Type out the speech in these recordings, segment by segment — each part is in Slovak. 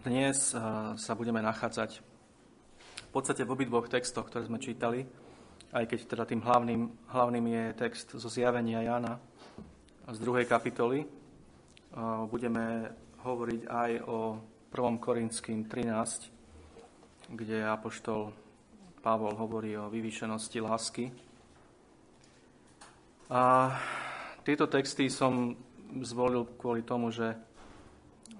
Dnes sa budeme nachádzať v podstate v obidvoch textoch, ktoré sme čítali, aj keď teda tým hlavným, hlavným je text zo zjavenia Jana z druhej kapitoly. Budeme hovoriť aj o 1. Korinským 13, kde apoštol Pavol hovorí o vyvýšenosti lásky. A tieto texty som zvolil kvôli tomu, že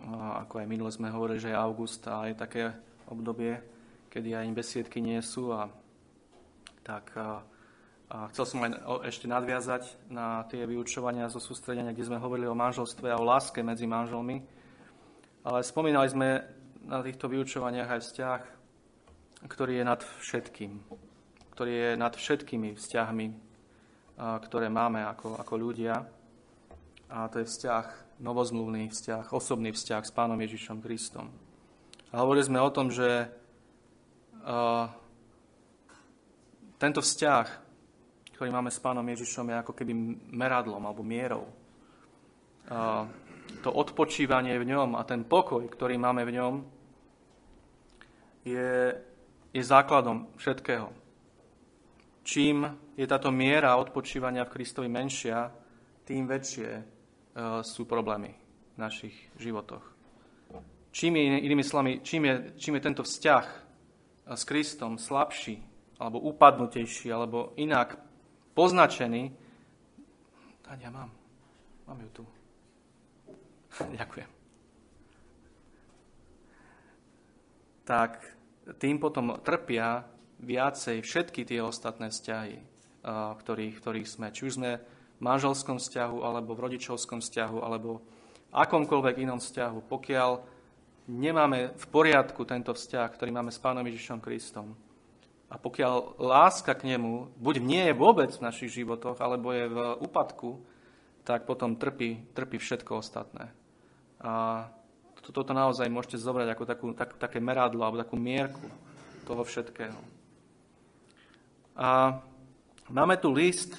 ako aj minule sme hovorili, že je august a je také obdobie, kedy aj besiedky nie sú a tak a, a chcel som aj ešte nadviazať na tie vyučovania zo sústredenia, kde sme hovorili o manželstve a o láske medzi manželmi. Ale spomínali sme na týchto vyučovaniach aj vzťah, ktorý je nad všetkým. Ktorý je nad všetkými vzťahmi, ktoré máme ako, ako ľudia. A to je vzťah novozmluvný vzťah, osobný vzťah s Pánom Ježišom Kristom. A hovorili sme o tom, že uh, tento vzťah, ktorý máme s Pánom Ježišom, je ako keby meradlom alebo mierou. Uh, to odpočívanie v ňom a ten pokoj, ktorý máme v ňom, je, je základom všetkého. Čím je táto miera odpočívania v Kristovi menšia, tým väčšie sú problémy v našich životoch. Čím je, inými slovami, čím je, čím je tento vzťah e, s Kristom slabší, alebo upadnutejší, alebo inak poznačený, ja mám, mám ju tu. Ďakujem. Tak tým potom trpia viacej všetky tie ostatné vzťahy, e, ktorých, ktorých sme. Či už sme manželskom vzťahu, alebo v rodičovskom vzťahu, alebo akomkoľvek inom vzťahu, pokiaľ nemáme v poriadku tento vzťah, ktorý máme s Pánom Ježišom Kristom, a pokiaľ láska k nemu buď nie je vôbec v našich životoch, alebo je v úpadku, tak potom trpí, trpí všetko ostatné. A toto naozaj môžete zobrať ako takú, tak, také meradlo alebo takú mierku toho všetkého. A máme tu list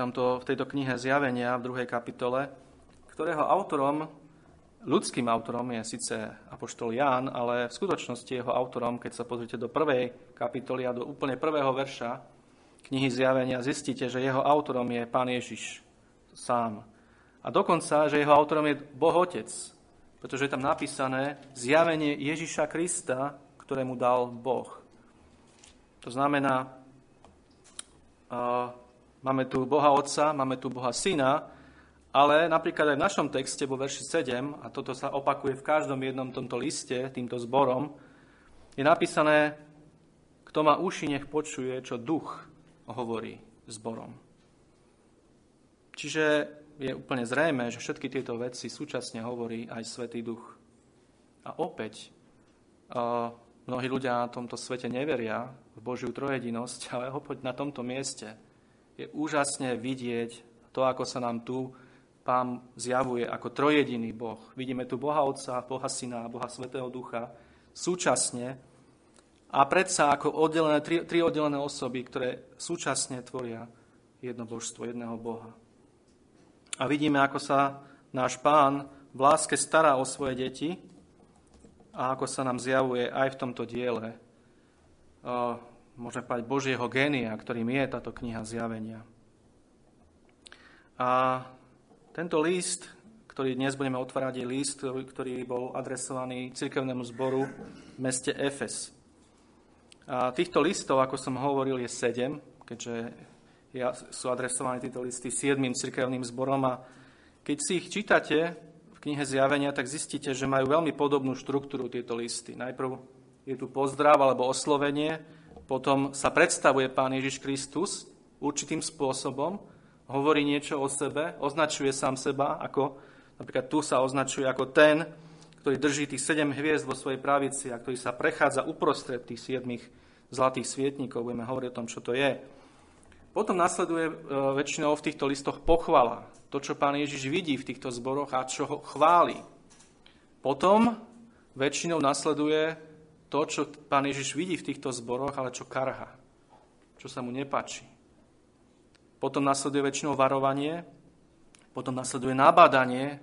v, tomto, v tejto knihe Zjavenia v druhej kapitole, ktorého autorom, ľudským autorom je síce Apoštol Ján, ale v skutočnosti jeho autorom, keď sa pozrite do prvej kapitoly a do úplne prvého verša knihy Zjavenia, zistíte, že jeho autorom je Pán Ježiš sám. A dokonca, že jeho autorom je Boh Otec, pretože je tam napísané zjavenie Ježiša Krista, ktorému dal Boh. To znamená, Máme tu Boha Otca, máme tu Boha Syna, ale napríklad aj v našom texte vo verši 7, a toto sa opakuje v každom jednom tomto liste, týmto zborom, je napísané, kto má uši, nech počuje, čo duch hovorí zborom. Čiže je úplne zrejme, že všetky tieto veci súčasne hovorí aj Svetý Duch. A opäť, mnohí ľudia na tomto svete neveria v Božiu trojedinosť, ale opäť na tomto mieste je úžasne vidieť to, ako sa nám tu Pán zjavuje ako trojediný Boh. Vidíme tu Boha Otca, Boha Syna a Boha Svetého Ducha súčasne a predsa ako oddelené, tri, tri oddelené osoby, ktoré súčasne tvoria jedno božstvo, jedného Boha. A vidíme, ako sa náš Pán v láske stará o svoje deti a ako sa nám zjavuje aj v tomto diele môžeme povedať, Božieho génia, ktorým je táto kniha zjavenia. A tento list, ktorý dnes budeme otvárať, je list, ktorý bol adresovaný cirkevnému zboru v meste Efes. A týchto listov, ako som hovoril, je sedem, keďže sú adresované títo listy siedmým cirkevným zborom a keď si ich čítate v knihe Zjavenia, tak zistíte, že majú veľmi podobnú štruktúru tieto listy. Najprv je tu pozdrav alebo oslovenie, potom sa predstavuje Pán Ježiš Kristus určitým spôsobom, hovorí niečo o sebe, označuje sám seba, ako napríklad tu sa označuje ako ten, ktorý drží tých sedem hviezd vo svojej pravici a ktorý sa prechádza uprostred tých siedmých zlatých svietníkov. Budeme hovoriť o tom, čo to je. Potom nasleduje e, väčšinou v týchto listoch pochvala. To, čo pán Ježiš vidí v týchto zboroch a čo ho chváli. Potom väčšinou nasleduje to, čo pán Ježiš vidí v týchto zboroch, ale čo karha, čo sa mu nepáči. Potom nasleduje väčšinou varovanie, potom nasleduje nabádanie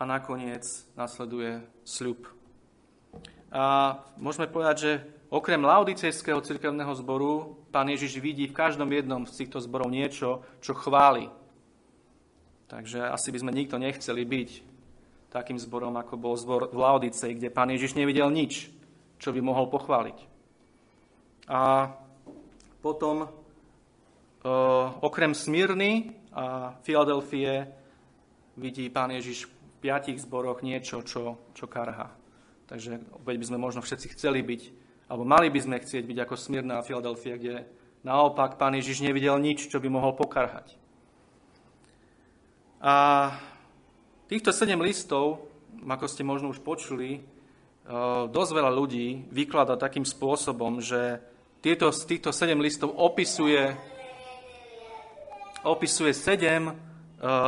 a nakoniec nasleduje sľub. A môžeme povedať, že okrem laodicejského cirkevného zboru pán Ježiš vidí v každom jednom z týchto zborov niečo, čo chváli. Takže asi by sme nikto nechceli byť takým zborom, ako bol zbor v Laodicej, kde pán Ježiš nevidel nič, čo by mohol pochváliť. A potom, e, okrem Smyrny a Filadelfie, vidí pán Ježiš v piatich zboroch niečo, čo, čo karha. Takže opäť by sme možno všetci chceli byť, alebo mali by sme chcieť byť ako Smyrna a Filadelfia, kde naopak pán Ježiš nevidel nič, čo by mohol pokarhať. A týchto sedem listov, ako ste možno už počuli, dosť veľa ľudí vyklada takým spôsobom, že tieto, týchto sedem listov opisuje, opisuje sedem e,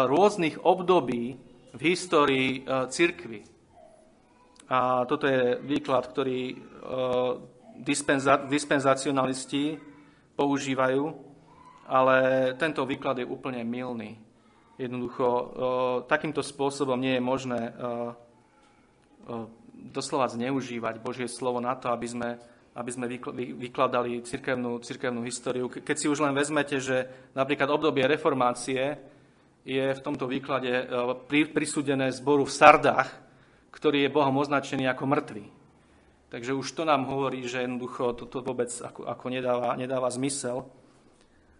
rôznych období v histórii e, cirkvy. A toto je výklad, ktorý dispenza, dispenzacionalisti používajú, ale tento výklad je úplne milný. Jednoducho, takýmto spôsobom nie je možné doslova zneužívať Božie slovo na to, aby sme, aby sme vykladali cirkevnú, cirkevnú históriu. Keď si už len vezmete, že napríklad obdobie reformácie je v tomto výklade prisúdené zboru v Sardách, ktorý je Bohom označený ako mŕtvy. Takže už to nám hovorí, že jednoducho toto vôbec ako, ako nedáva, nedáva zmysel.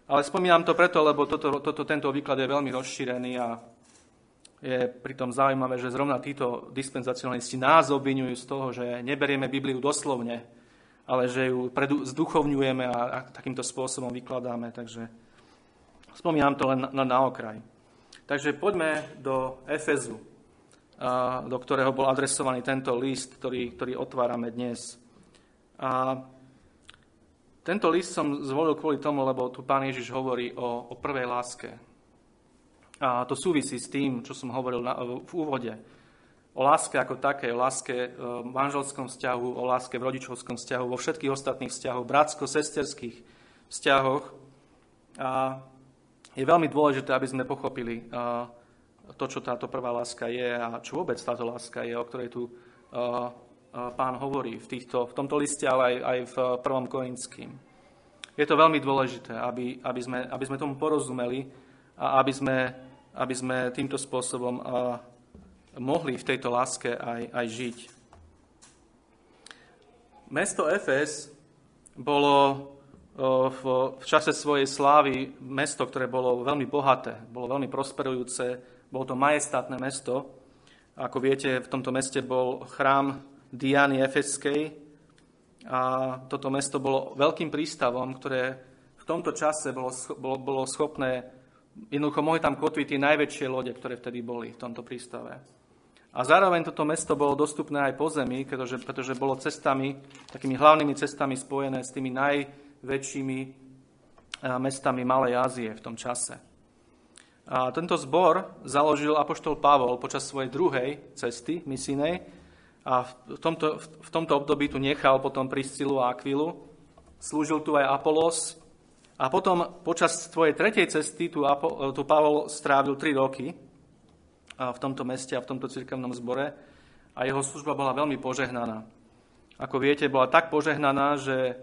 Ale spomínam to preto, lebo toto, toto, tento výklad je veľmi rozšírený a je pritom zaujímavé, že zrovna títo dispenzacionalisti nás obvinujú z toho, že neberieme Bibliu doslovne, ale že ju zduchovňujeme a, a takýmto spôsobom vykladáme. Takže spomínam to len na, na okraj. Takže poďme do Efezu, do ktorého bol adresovaný tento list, ktorý, ktorý otvárame dnes. A tento list som zvolil kvôli tomu, lebo tu pán Ježiš hovorí o, o prvej láske. A to súvisí s tým, čo som hovoril na, v úvode. O láske ako také, o láske v manželskom vzťahu, o láske v rodičovskom vzťahu, vo všetkých ostatných vzťahoch, bratsko-sesterských vzťahoch. A je veľmi dôležité, aby sme pochopili to, čo táto prvá láska je a čo vôbec táto láska je, o ktorej tu pán hovorí v, týchto, v tomto liste, ale aj, aj v prvom Korinským. Je to veľmi dôležité, aby, aby, sme, aby sme tomu porozumeli a aby sme, aby sme týmto spôsobom mohli v tejto láske aj, aj žiť. Mesto Efes bolo v čase svojej slávy mesto, ktoré bolo veľmi bohaté, bolo veľmi prosperujúce, bolo to majestátne mesto. Ako viete, v tomto meste bol chrám Diany Efeskej. A toto mesto bolo veľkým prístavom, ktoré v tomto čase bolo, bolo, bolo schopné, jednoducho mohli tam kotviť tie najväčšie lode, ktoré vtedy boli v tomto prístave. A zároveň toto mesto bolo dostupné aj po zemi, pretože, pretože bolo cestami, takými hlavnými cestami spojené s tými najväčšími mestami Malej Ázie v tom čase. A tento zbor založil apoštol Pavol počas svojej druhej cesty misijnej, a v tomto, v tomto období tu nechal potom Priscilu a Akvilu. Slúžil tu aj Apolos. A potom počas svojej tretej cesty tu, tu Pavol strávil tri roky v tomto meste a v tomto cirkevnom zbore a jeho služba bola veľmi požehnaná. Ako viete, bola tak požehnaná, že e,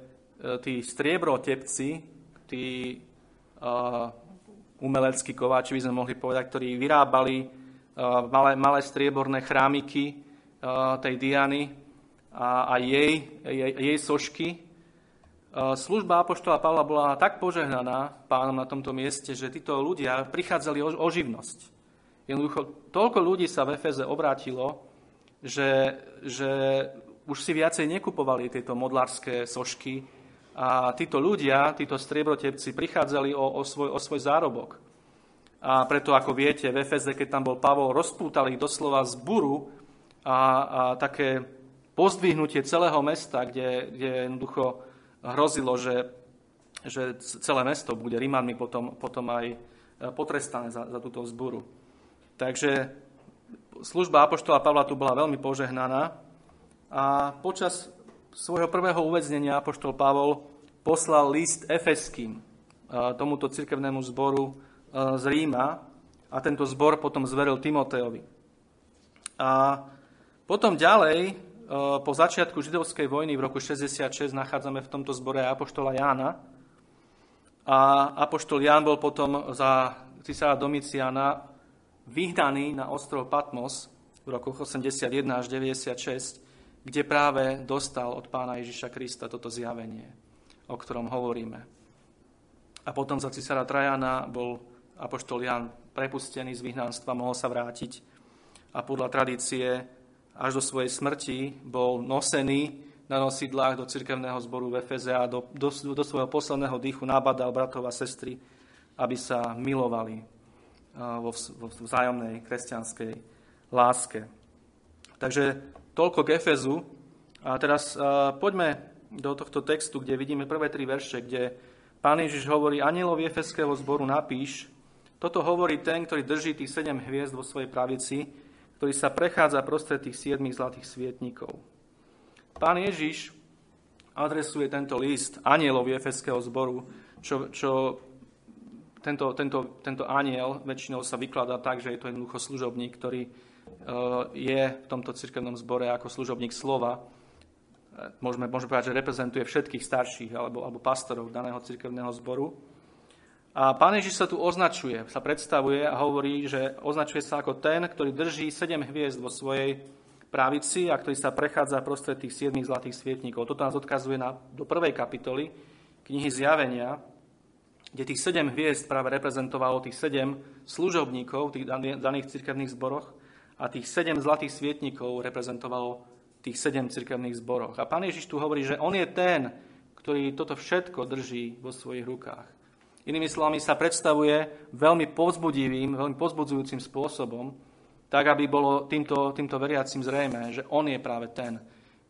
tí striebrotepci, tí uh, umeleckí kováči, by sme mohli povedať, ktorí vyrábali uh, malé, malé strieborné chrámiky, tej Diany a, a jej, jej, jej sošky. Služba Apoštola Pavla bola tak požehnaná pánom na tomto mieste, že títo ľudia prichádzali o, živnosť. Jednoducho, toľko ľudí sa v Efeze obrátilo, že, že už si viacej nekupovali tieto modlárske sošky a títo ľudia, títo striebrotepci prichádzali o, o, svoj, o svoj zárobok. A preto, ako viete, v Efeze, keď tam bol Pavol, rozpútali doslova z buru a, a také pozdvihnutie celého mesta, kde, kde jednoducho hrozilo, že, že celé mesto bude Rímanmi potom, potom aj e, potrestané za, za túto vzburu. Takže služba Apoštola Pavla tu bola veľmi požehnaná a počas svojho prvého uväznenia Apoštol Pavol poslal list Efeským, e, tomuto cirkevnému zboru e, z Ríma a tento zbor potom zveril Timoteovi. A potom ďalej po začiatku židovskej vojny v roku 66 nachádzame v tomto zbore Apoštola Jána. A Apoštol Ján bol potom za cisára Domiciana vyhnaný na ostrov Patmos v rokoch 81 až 96, kde práve dostal od pána Ježiša Krista toto zjavenie, o ktorom hovoríme. A potom za cisára Trajana bol Apoštol Jan prepustený z vyhnanstva, mohol sa vrátiť a podľa tradície až do svojej smrti bol nosený na nosidlách do cirkevného zboru v Efeze a do, do, do svojho posledného dýchu nabadal bratov a sestry, aby sa milovali vo, vo vzájomnej kresťanskej láske. Takže toľko k Efezu. A teraz poďme do tohto textu, kde vidíme prvé tri verše, kde pán Ježiš hovorí, anielov Efeského zboru napíš, toto hovorí ten, ktorý drží tých sedem hviezd vo svojej pravici, ktorý sa prechádza prostred tých siedmých zlatých svietnikov. Pán Ježiš adresuje tento list anielovi Efeského zboru, čo, čo tento, tento, tento aniel väčšinou sa vykladá tak, že je to jednoducho služobník, ktorý e, je v tomto cirkevnom zbore ako služobník slova. E, môžeme, môžeme povedať, že reprezentuje všetkých starších alebo, alebo pastorov daného cirkevného zboru. A pán Ježiš sa tu označuje, sa predstavuje a hovorí, že označuje sa ako ten, ktorý drží sedem hviezd vo svojej pravici a ktorý sa prechádza prostred tých siedmých zlatých svietníkov. Toto nás odkazuje na, do prvej kapitoly knihy Zjavenia, kde tých sedem hviezd práve reprezentovalo tých sedem služobníkov v tých daných cirkevných zboroch a tých sedem zlatých svietníkov reprezentovalo tých sedem cirkevných zboroch. A pán Ježiš tu hovorí, že on je ten, ktorý toto všetko drží vo svojich rukách. Inými slovami sa predstavuje veľmi povzbudivým, veľmi povzbudzujúcim spôsobom, tak aby bolo týmto, týmto veriacim zrejme, že on je práve ten,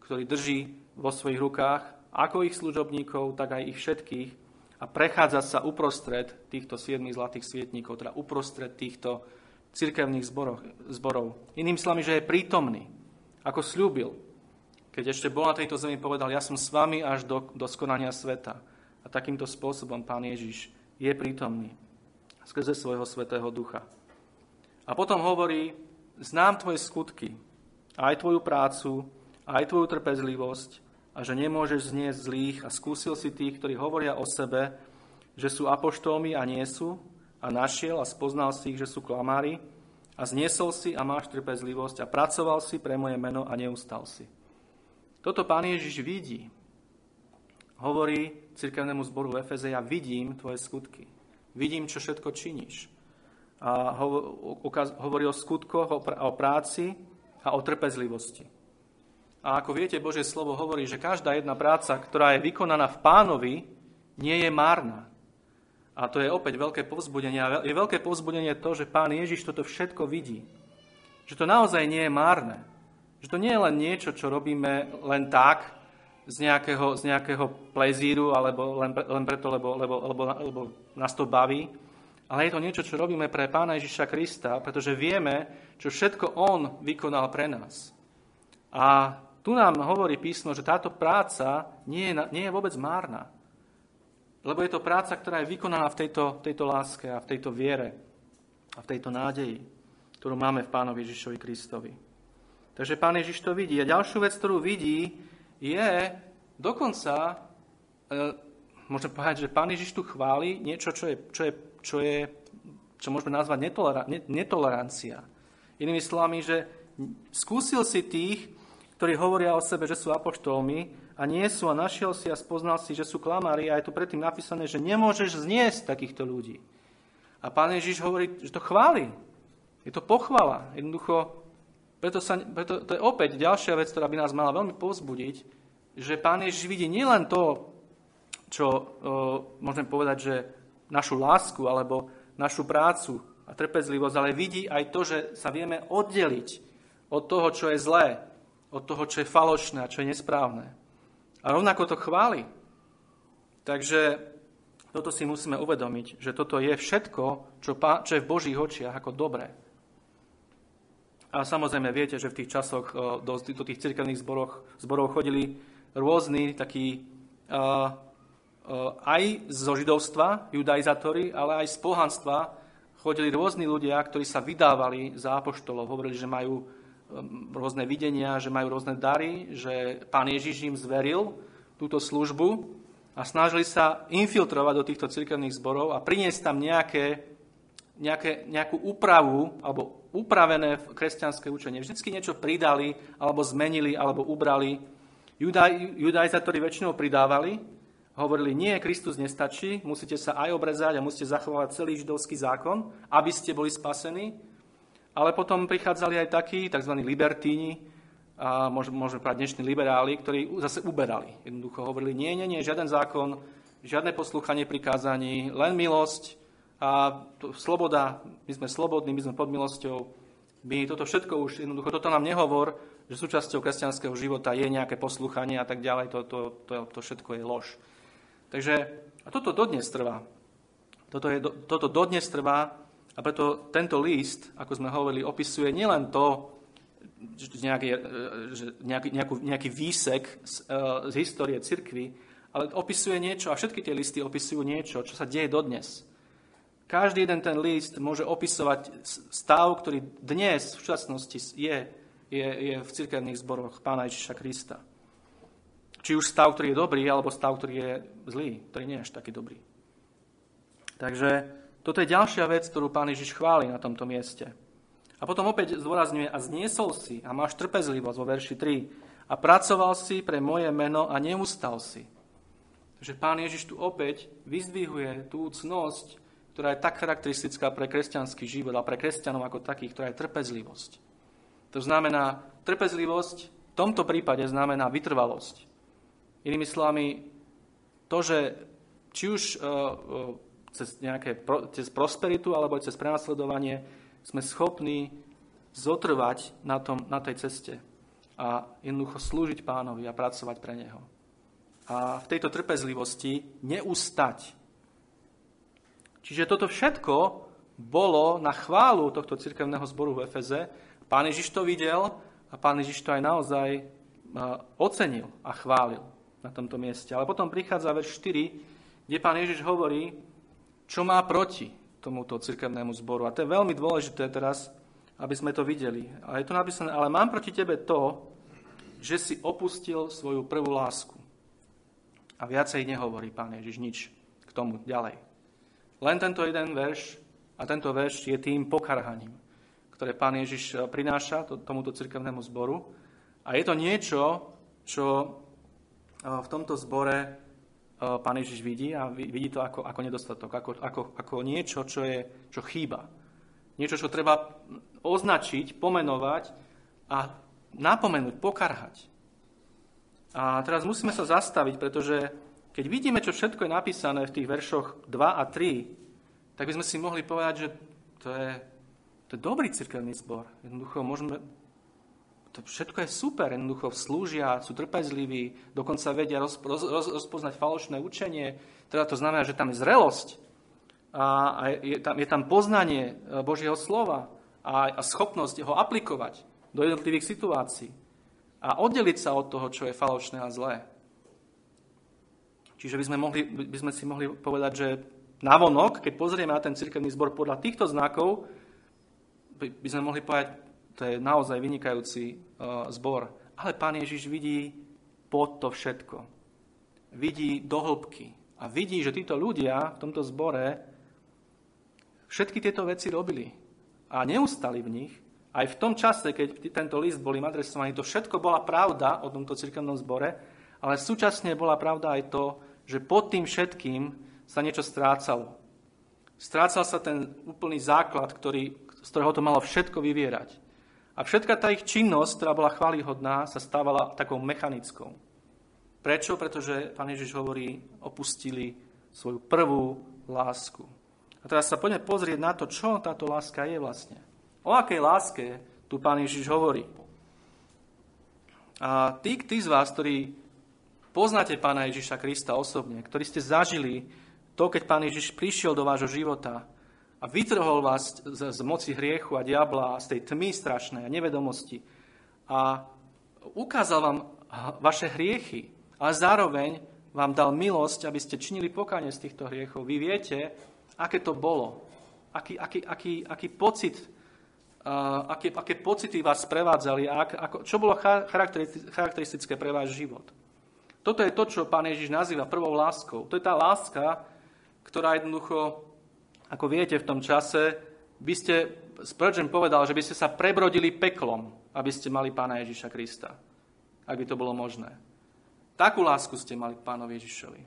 ktorý drží vo svojich rukách ako ich služobníkov, tak aj ich všetkých a prechádza sa uprostred týchto siedmých zlatých svietníkov, teda uprostred týchto cirkevných zborov. zborov. Iným slovami, že je prítomný, ako slúbil. Keď ešte bol na tejto zemi, povedal, ja som s vami až do, do sveta. A takýmto spôsobom pán Ježiš je prítomný skrze svojho svetého ducha. A potom hovorí, znám tvoje skutky, aj tvoju prácu, aj tvoju trpezlivosť a že nemôžeš zniesť zlých a skúsil si tých, ktorí hovoria o sebe, že sú apoštolmi a nie sú a našiel a spoznal si ich, že sú klamári a zniesol si a máš trpezlivosť a pracoval si pre moje meno a neustal si. Toto pán Ježiš vidí hovorí cirkevnému zboru v Efeze, ja vidím tvoje skutky. Vidím, čo všetko činíš. A hovorí o skutkoch, o práci a o trpezlivosti. A ako viete, Božie slovo hovorí, že každá jedna práca, ktorá je vykonaná v pánovi, nie je márna. A to je opäť veľké povzbudenie. A je veľké povzbudenie to, že pán Ježiš toto všetko vidí. Že to naozaj nie je márne. Že to nie je len niečo, čo robíme len tak, z nejakého, z nejakého plezíru alebo len, len preto, lebo, lebo, lebo, lebo nás to baví, ale je to niečo, čo robíme pre Pána Ježiša Krista, pretože vieme, čo všetko On vykonal pre nás. A tu nám hovorí písmo, že táto práca nie je, nie je vôbec márna. Lebo je to práca, ktorá je vykonaná v tejto, tejto láske a v tejto viere a v tejto nádeji, ktorú máme v Pánovi Ježišovi Kristovi. Takže Pán Ježiš to vidí. A ďalšiu vec, ktorú vidí, je dokonca, e, môžem povedať, že Pán Ježiš tu chváli niečo, čo je, čo je, čo je čo môžeme nazvať netolera, netolerancia. Inými slovami, že skúsil si tých, ktorí hovoria o sebe, že sú apoštolmi a nie sú a našiel si a spoznal si, že sú klamári a je tu predtým napísané, že nemôžeš zniesť takýchto ľudí. A pán Ježiš hovorí, že to chváli. Je to pochvala. Jednoducho preto, sa, preto to je opäť ďalšia vec, ktorá by nás mala veľmi povzbudiť, že Pán Ježiš vidí nielen to, čo o, môžem povedať, že našu lásku alebo našu prácu a trpezlivosť, ale vidí aj to, že sa vieme oddeliť od toho, čo je zlé, od toho, čo je falošné a čo je nesprávne. A rovnako to chváli. Takže toto si musíme uvedomiť, že toto je všetko, čo, čo je v Božích očiach ako dobré. A samozrejme viete, že v tých časoch do, do tých cirkevných zborov, zborov chodili rôzni takí uh, uh, aj zo židovstva, judaizátori, ale aj z pohanstva chodili rôzni ľudia, ktorí sa vydávali za apoštolov. Hovorili, že majú rôzne videnia, že majú rôzne dary, že pán Ježiš im zveril túto službu a snažili sa infiltrovať do týchto cirkevných zborov a priniesť tam nejaké, nejaké, nejakú úpravu alebo upravené kresťanské učenie. Vždycky niečo pridali, alebo zmenili, alebo ubrali. Judaj, judajzatori väčšinou pridávali, hovorili, nie, Kristus nestačí, musíte sa aj obrezať a musíte zachovať celý židovský zákon, aby ste boli spasení. Ale potom prichádzali aj takí, tzv. libertíni, a môžeme, povedať dnešní liberáli, ktorí zase uberali. Jednoducho hovorili, nie, nie, nie, žiaden zákon, žiadne poslúchanie prikázaní, len milosť a to, sloboda, my sme slobodní, my sme pod milosťou. My toto všetko už, jednoducho toto nám nehovor, že súčasťou kresťanského života je nejaké poslúchanie a tak ďalej, to, to, to, to všetko je lož. Takže a toto dodnes trvá. Toto, je, toto dodnes trvá a preto tento list, ako sme hovorili, opisuje nielen to, nejaký, že nejaký, nejakú, nejaký výsek z, z histórie cirkvy, ale opisuje niečo, a všetky tie listy opisujú niečo, čo sa deje dodnes. Každý jeden ten list môže opisovať stav, ktorý dnes v súčasnosti je, je, je v cirkevných zboroch Pána Ježiša Krista. Či už stav, ktorý je dobrý, alebo stav, ktorý je zlý, ktorý nie je až taký dobrý. Takže toto je ďalšia vec, ktorú pán Ježiš chváli na tomto mieste. A potom opäť zdôrazňuje, a zniesol si a máš trpezlivosť vo verši 3 a pracoval si pre moje meno a neustal si. Takže pán Ježiš tu opäť vyzdvihuje tú cnosť, ktorá je tak charakteristická pre kresťanský život a pre kresťanov ako takých, ktorá je trpezlivosť. To znamená, trpezlivosť v tomto prípade znamená vytrvalosť. Inými slovami, to, že či už uh, cez, nejaké, cez prosperitu alebo cez prenasledovanie sme schopní zotrvať na, tom, na tej ceste a jednoducho slúžiť pánovi a pracovať pre neho. A v tejto trpezlivosti neustať. Čiže toto všetko bolo na chválu tohto cirkevného zboru v Efeze. Pán Ježiš to videl a pán Ježiš to aj naozaj uh, ocenil a chválil na tomto mieste. Ale potom prichádza verš 4, kde pán Ježiš hovorí, čo má proti tomuto cirkevnému zboru. A to je veľmi dôležité teraz, aby sme to videli. A je to napísané, ale mám proti tebe to, že si opustil svoju prvú lásku. A viacej nehovorí pán Ježiš nič k tomu ďalej. Len tento jeden verš a tento verš je tým pokarhaním, ktoré pán Ježiš prináša tomuto cirkevnému zboru. A je to niečo, čo v tomto zbore pán Ježiš vidí a vidí to ako, ako nedostatok, ako, ako, ako niečo, čo, je, čo chýba. Niečo, čo treba označiť, pomenovať a napomenúť, pokarhať. A teraz musíme sa zastaviť, pretože keď vidíme, čo všetko je napísané v tých veršoch 2 a 3, tak by sme si mohli povedať, že to je, to je dobrý cirkevný zbor. Jednoducho môžeme to všetko je super, jednoducho slúžia, sú trpezliví, dokonca vedia roz, roz, roz, rozpoznať falošné učenie, teda to znamená, že tam je zrelosť a, a je, tam, je tam poznanie e, Božieho slova a, a schopnosť ho aplikovať do jednotlivých situácií a oddeliť sa od toho, čo je falošné a zlé. Čiže by sme, mohli, by sme si mohli povedať, že navonok, keď pozrieme na ten cirkevný zbor podľa týchto znakov, by, by sme mohli povedať, to je naozaj vynikajúci uh, zbor. Ale pán Ježiš vidí pod to všetko. Vidí do hĺbky. A vidí, že títo ľudia v tomto zbore všetky tieto veci robili. A neustali v nich. Aj v tom čase, keď tento list bol im adresovaný, to všetko bola pravda o tomto cirkevnom zbore, ale súčasne bola pravda aj to, že pod tým všetkým sa niečo strácalo. Strácal sa ten úplný základ, ktorý, z ktorého to malo všetko vyvierať. A všetka tá ich činnosť, ktorá bola chválihodná, sa stávala takou mechanickou. Prečo? Pretože pán Ježiš hovorí, opustili svoju prvú lásku. A teraz sa poďme pozrieť na to, čo táto láska je vlastne. O akej láske tu pán Ježiš hovorí. A tí, tí z vás, ktorí poznáte pána Ježiša Krista osobne, ktorí ste zažili to, keď pán Ježiš prišiel do vášho života, a vytrhol vás z, z moci hriechu a diabla, z tej tmy strašnej a nevedomosti a ukázal vám vaše hriechy, ale zároveň vám dal milosť, aby ste činili pokánie z týchto hriechov. Vy viete, aké to bolo, aký, aký, aký, aký pocit aké, aké pocity vás prevádzali ak, ako, čo bolo charakteristické pre váš život. Toto je to, čo pán Ježiš nazýva prvou láskou. To je tá láska, ktorá jednoducho, ako viete, v tom čase by ste, Spurgeon povedal, že by ste sa prebrodili peklom, aby ste mali pána Ježiša Krista. Ak by to bolo možné. Takú lásku ste mali k pánovi Ježišovi.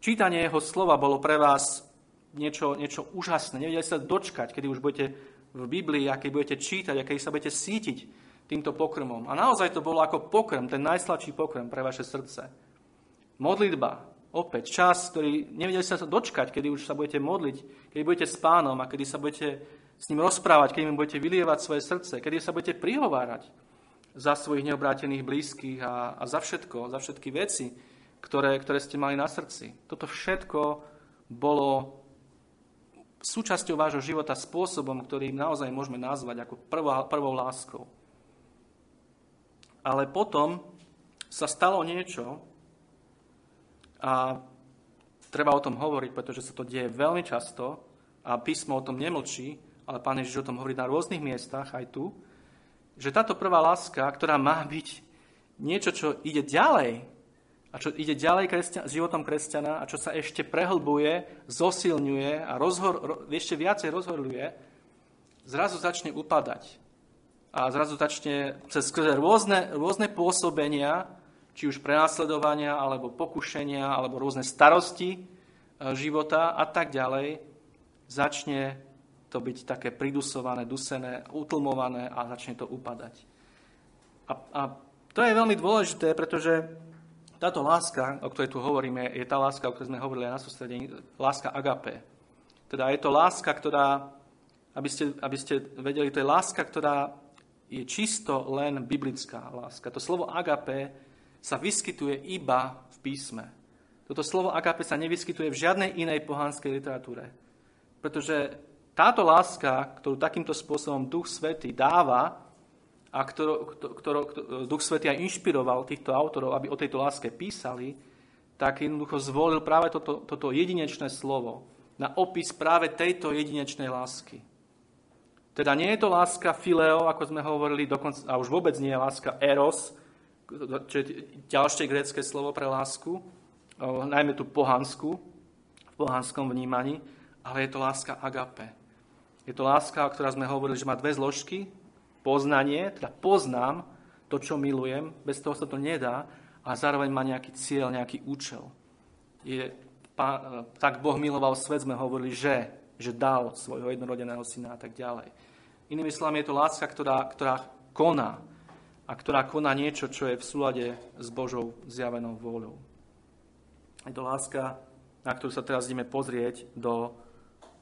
Čítanie jeho slova bolo pre vás niečo, niečo úžasné. Nevedeli sa dočkať, kedy už budete v Biblii a keď budete čítať a keď sa budete sítiť týmto pokrmom. A naozaj to bolo ako pokrm, ten najsladší pokrm pre vaše srdce. Modlitba, opäť čas, ktorý nevedeli sa dočkať, kedy už sa budete modliť, kedy budete s pánom a kedy sa budete s ním rozprávať, kedy mu budete vylievať svoje srdce, kedy sa budete prihovárať za svojich neobrátených blízkych a, a za všetko, za všetky veci, ktoré, ktoré ste mali na srdci. Toto všetko bolo súčasťou vášho života spôsobom, ktorý naozaj môžeme nazvať ako prvou, prvou láskou. Ale potom sa stalo niečo, a treba o tom hovoriť, pretože sa to deje veľmi často a písmo o tom nemlčí, ale Pán Ježiš o tom hovorí na rôznych miestach, aj tu, že táto prvá láska, ktorá má byť niečo, čo ide ďalej, a čo ide ďalej kresťan, životom kresťana a čo sa ešte prehlbuje, zosilňuje a rozhor, ro, ešte viacej rozhorľuje, zrazu začne upadať. A zrazu začne cez rôzne, rôzne pôsobenia či už prenasledovania, alebo pokušenia, alebo rôzne starosti e, života a tak ďalej, začne to byť také pridusované, dusené, utlmované a začne to upadať. A, a to je veľmi dôležité, pretože táto láska, o ktorej tu hovoríme, je tá láska, o ktorej sme hovorili na sústredení, láska agape. Teda je to láska, ktorá, aby ste, aby ste vedeli, to je láska, ktorá je čisto len biblická láska. To slovo agape sa vyskytuje iba v písme. Toto slovo agape sa nevyskytuje v žiadnej inej pohanskej literatúre. Pretože táto láska, ktorú takýmto spôsobom Duch Svetý dáva, a ktorú, ktorú, Duch Svetý aj inšpiroval týchto autorov, aby o tejto láske písali, tak jednoducho zvolil práve toto, toto jedinečné slovo na opis práve tejto jedinečnej lásky. Teda nie je to láska fileo, ako sme hovorili, dokonca, a už vôbec nie je láska eros, čo je ďalšie grécké slovo pre lásku, najmä tú pohanskú, v pohanskom vnímaní, ale je to láska agape. Je to láska, o ktorej sme hovorili, že má dve zložky. Poznanie, teda poznám to, čo milujem, bez toho sa to nedá, a zároveň má nejaký cieľ, nejaký účel. Je, tak Boh miloval svet, sme hovorili, že, že dal svojho jednorodeného syna a tak ďalej. Inými slovami je to láska, ktorá, ktorá koná, a ktorá koná niečo, čo je v súlade s Božou zjavenou vôľou. Je to láska, na ktorú sa teraz ideme pozrieť do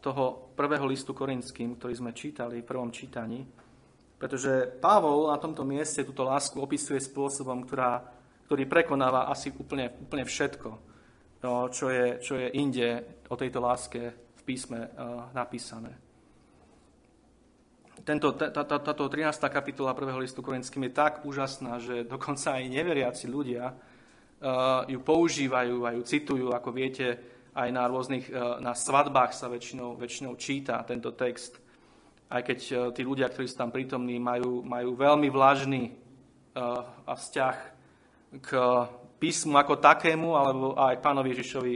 toho prvého listu korinským, ktorý sme čítali v prvom čítaní, pretože Pavol na tomto mieste túto lásku opisuje spôsobom, ktorá, ktorý prekonáva asi úplne, úplne všetko, no, čo, je, čo je inde o tejto láske v písme uh, napísané tento, tá, tá, táto 13. kapitola 1. listu Korinským je tak úžasná, že dokonca aj neveriaci ľudia uh, ju používajú a ju citujú, ako viete, aj na rôznych, uh, na svadbách sa väčšinou, väčšinou číta tento text. Aj keď uh, tí ľudia, ktorí sú tam prítomní, majú, majú veľmi vlažný a vzťah k písmu ako takému, alebo aj pánovi Ježišovi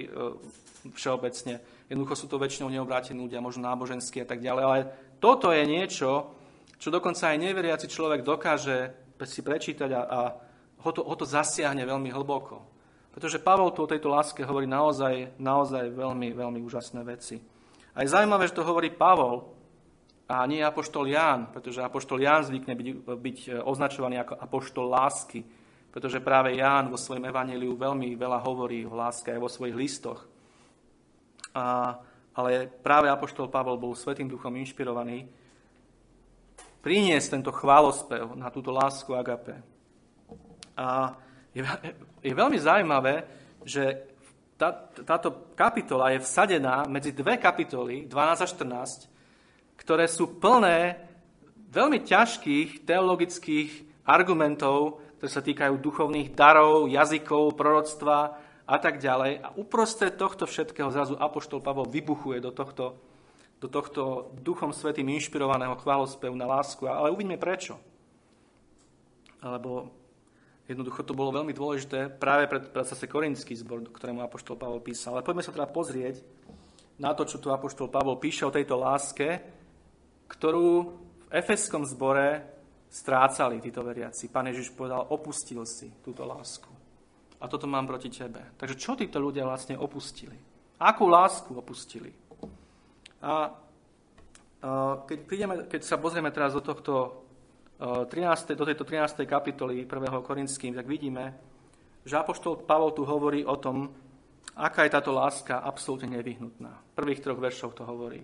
všeobecne. Jednoducho sú to väčšinou neobrátení ľudia, možno náboženskí a tak ďalej, ale toto je niečo, čo dokonca aj neveriaci človek dokáže si prečítať a, a ho, to, ho to zasiahne veľmi hlboko. Pretože Pavol tu o tejto láske hovorí naozaj, naozaj veľmi, veľmi úžasné veci. A je zaujímavé, že to hovorí Pavol a nie Apoštol Ján, pretože Apoštol Ján zvykne byť, byť označovaný ako Apoštol lásky, pretože práve Ján vo svojom evaníliu veľmi veľa hovorí o láske aj vo svojich listoch. A ale práve Apoštol Pavol bol Svetým duchom inšpirovaný priniesť tento chválospev na túto lásku agape. A je, je veľmi zaujímavé, že tá, táto kapitola je vsadená medzi dve kapitoly, 12 a 14, ktoré sú plné veľmi ťažkých teologických argumentov, ktoré sa týkajú duchovných darov, jazykov, proroctva a tak ďalej. A uprostred tohto všetkého zrazu Apoštol Pavol vybuchuje do tohto, do tohto duchom svetým inšpirovaného chválospevu na lásku. Ale uvidíme prečo. Alebo jednoducho to bolo veľmi dôležité práve pre, pre zase korinský zbor, ktorému Apoštol Pavol písal. Ale poďme sa teda pozrieť na to, čo tu Apoštol Pavol píše o tejto láske, ktorú v efeskom zbore strácali títo veriaci. Pán Ježiš povedal, opustil si túto lásku. A toto mám proti tebe. Takže čo títo ľudia vlastne opustili? Akú lásku opustili? A keď, prídeme, keď sa pozrieme teraz do, tohto, 13, do tejto 13. kapitoly 1. Korinským, tak vidíme, že Apoštol Pavol tu hovorí o tom, aká je táto láska absolútne nevyhnutná. V prvých troch veršoch to hovorí.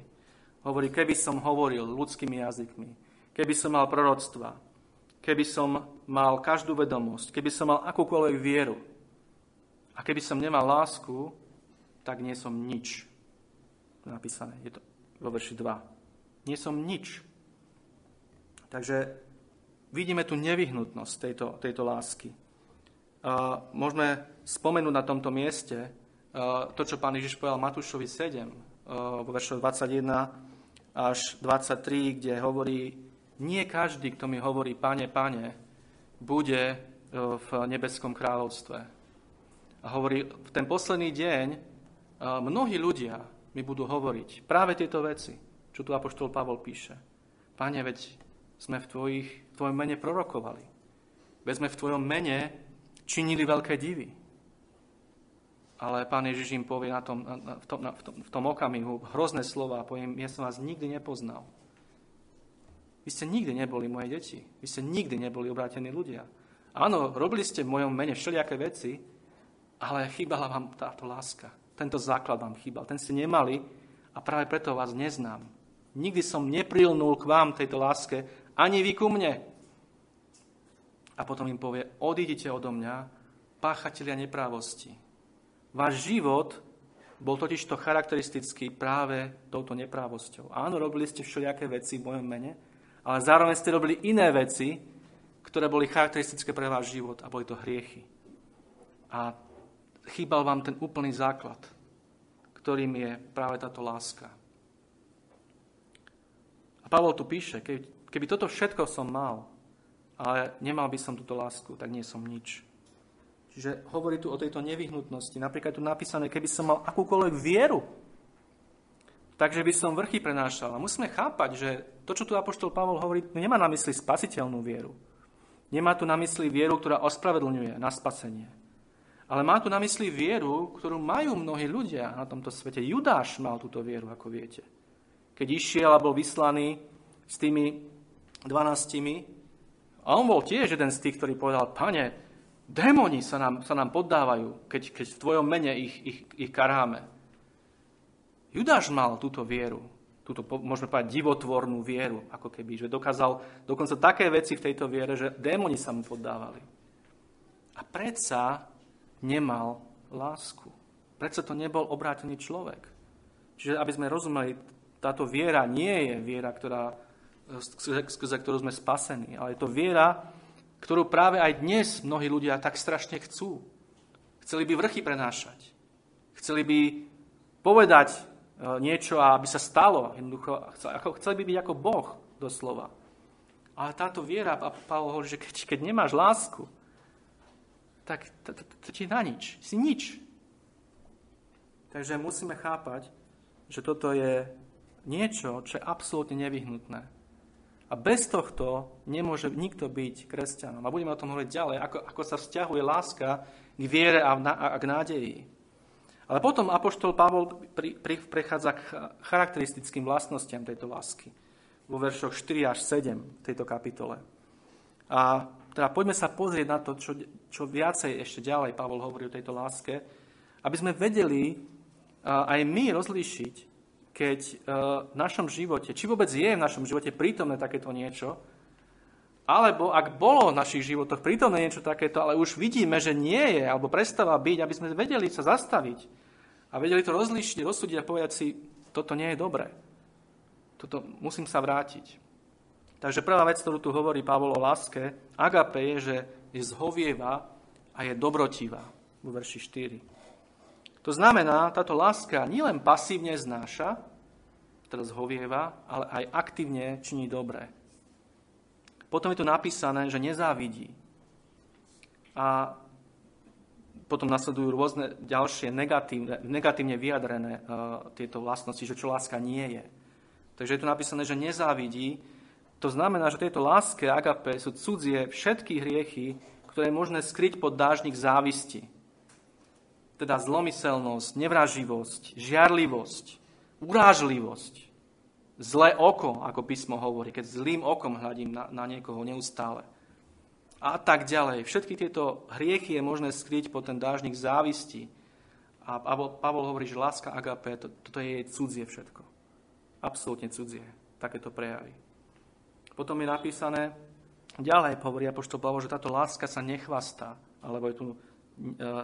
Hovorí, keby som hovoril ľudskými jazykmi, keby som mal proroctva, keby som mal každú vedomosť, keby som mal akúkoľvek vieru a keby som nemal lásku, tak nie som nič. To je napísané, je to vo verši 2. Nie som nič. Takže vidíme tu nevyhnutnosť tejto, tejto lásky. A môžeme spomenúť na tomto mieste to, čo pán Ježiš povedal Matúšovi 7, vo veršoch 21 až 23, kde hovorí, nie každý, kto mi hovorí, pane, pane, bude v nebeskom kráľovstve. A hovorí, v ten posledný deň mnohí ľudia mi budú hovoriť práve tieto veci, čo tu Apoštol Pavol píše. Pane, veď sme v, tvojich, v tvojom mene prorokovali. Veď sme v tvojom mene činili veľké divy. Ale pán Ježiš im povie na tom, na, v, tom, na, v, tom, v tom okamihu hrozné slova a poviem, ja som vás nikdy nepoznal. Vy ste nikdy neboli moje deti. Vy ste nikdy neboli obrátení ľudia. Áno, robili ste v mojom mene všelijaké veci, ale chýbala vám táto láska. Tento základ vám chýbal. Ten ste nemali a práve preto vás neznám. Nikdy som neprilnul k vám tejto láske, ani vy ku mne. A potom im povie, odídite odo mňa, páchatelia neprávosti. Váš život bol totižto charakteristický práve touto neprávosťou. Áno, robili ste všelijaké veci v mojom mene, ale zároveň ste robili iné veci, ktoré boli charakteristické pre váš život a boli to hriechy. A chýbal vám ten úplný základ, ktorým je práve táto láska. A Pavol tu píše, keby, keby toto všetko som mal, ale nemal by som túto lásku, tak nie som nič. Čiže hovorí tu o tejto nevyhnutnosti. Napríklad tu napísané, keby som mal akúkoľvek vieru, takže by som vrchy prenášal. A musíme chápať, že to, čo tu Apoštol Pavol hovorí, nemá na mysli spasiteľnú vieru. Nemá tu na mysli vieru, ktorá ospravedlňuje na spasenie. Ale má tu na mysli vieru, ktorú majú mnohí ľudia na tomto svete. Judáš mal túto vieru, ako viete. Keď išiel a bol vyslaný s tými dvanáctimi, a on bol tiež jeden z tých, ktorý povedal, pane, démoni sa nám, sa nám poddávajú, keď, keď v tvojom mene ich, ich, ich karháme. Judáš mal túto vieru, túto, môžeme povedať, divotvornú vieru, ako keby, že dokázal dokonca také veci v tejto viere, že démoni sa mu poddávali. A predsa nemal lásku. Prečo to nebol obrátený človek? Čiže aby sme rozumeli, táto viera nie je viera, ktorá, skrze ktorú sme spasení, ale je to viera, ktorú práve aj dnes mnohí ľudia tak strašne chcú. Chceli by vrchy prenášať. Chceli by povedať e, niečo, aby sa stalo. Jednoducho, chceli by byť ako Boh, doslova. Ale táto viera, Pavel hovorí, že keď, keď nemáš lásku, tak ti na nič. Si nič. Takže musíme chápať, že toto je niečo, čo je absolútne nevyhnutné. A bez tohto nemôže nikto byť kresťanom. A budeme o tom hovoriť ďalej, ako, ako sa vzťahuje láska k viere a, a k nádeji. Ale potom Apoštol Pavol pri, pri, prechádza k charakteristickým vlastnostiam tejto lásky vo veršoch 4 až 7 tejto kapitole. A teda poďme sa pozrieť na to, čo, čo viacej ešte ďalej Pavol hovorí o tejto láske, aby sme vedeli aj my rozlíšiť, keď v našom živote, či vôbec je v našom živote prítomné takéto niečo, alebo ak bolo v našich životoch prítomné niečo takéto, ale už vidíme, že nie je, alebo prestáva byť, aby sme vedeli sa zastaviť a vedeli to rozlíšiť, rozsúdiť a povedať si, toto nie je dobré. Toto musím sa vrátiť. Takže prvá vec, ktorú tu hovorí Pavol o láske, agape je, že je zhovieva a je dobrotivá vo verši 4. To znamená, táto láska nielen pasívne znáša, teda zhovieva, ale aj aktívne činí dobré. Potom je tu napísané, že nezávidí. A potom nasledujú rôzne ďalšie negatívne, negatívne vyjadrené uh, tieto vlastnosti, že čo láska nie je. Takže je tu napísané, že nezávidí. To znamená, že tieto láske agape sú cudzie všetky hriechy, ktoré je možné skryť pod dážnik závisti. Teda zlomyselnosť, nevraživosť, žiarlivosť, urážlivosť, zlé oko, ako písmo hovorí, keď zlým okom hľadím na, na niekoho neustále a tak ďalej. Všetky tieto hriechy je možné skryť pod ten dážnik závisti. A Pavol hovorí, že láska agape, to, toto je jej cudzie všetko. Absolútne cudzie. Takéto prejavy. Potom je napísané, ďalej hovorí Apoštol Pavol, že táto láska sa nechvastá, alebo je tu, e,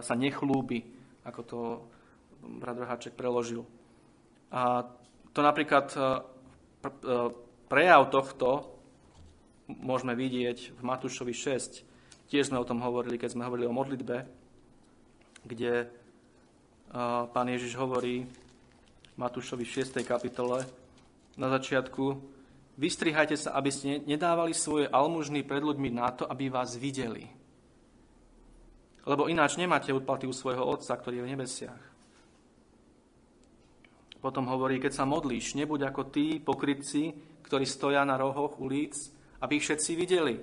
sa nechlúbi, ako to brat Vrháček preložil. A to napríklad e, e, prejav tohto môžeme vidieť v Matúšovi 6. Tiež sme o tom hovorili, keď sme hovorili o modlitbe, kde pán Ježiš hovorí v Matúšovi 6. kapitole na začiatku Vystrihajte sa, aby ste nedávali svoje almužny pred ľuďmi na to, aby vás videli. Lebo ináč nemáte odplaty u svojho Otca, ktorý je v nebesiach. Potom hovorí, keď sa modlíš, nebuď ako tí pokrytci, ktorí stoja na rohoch ulic aby ich všetci videli.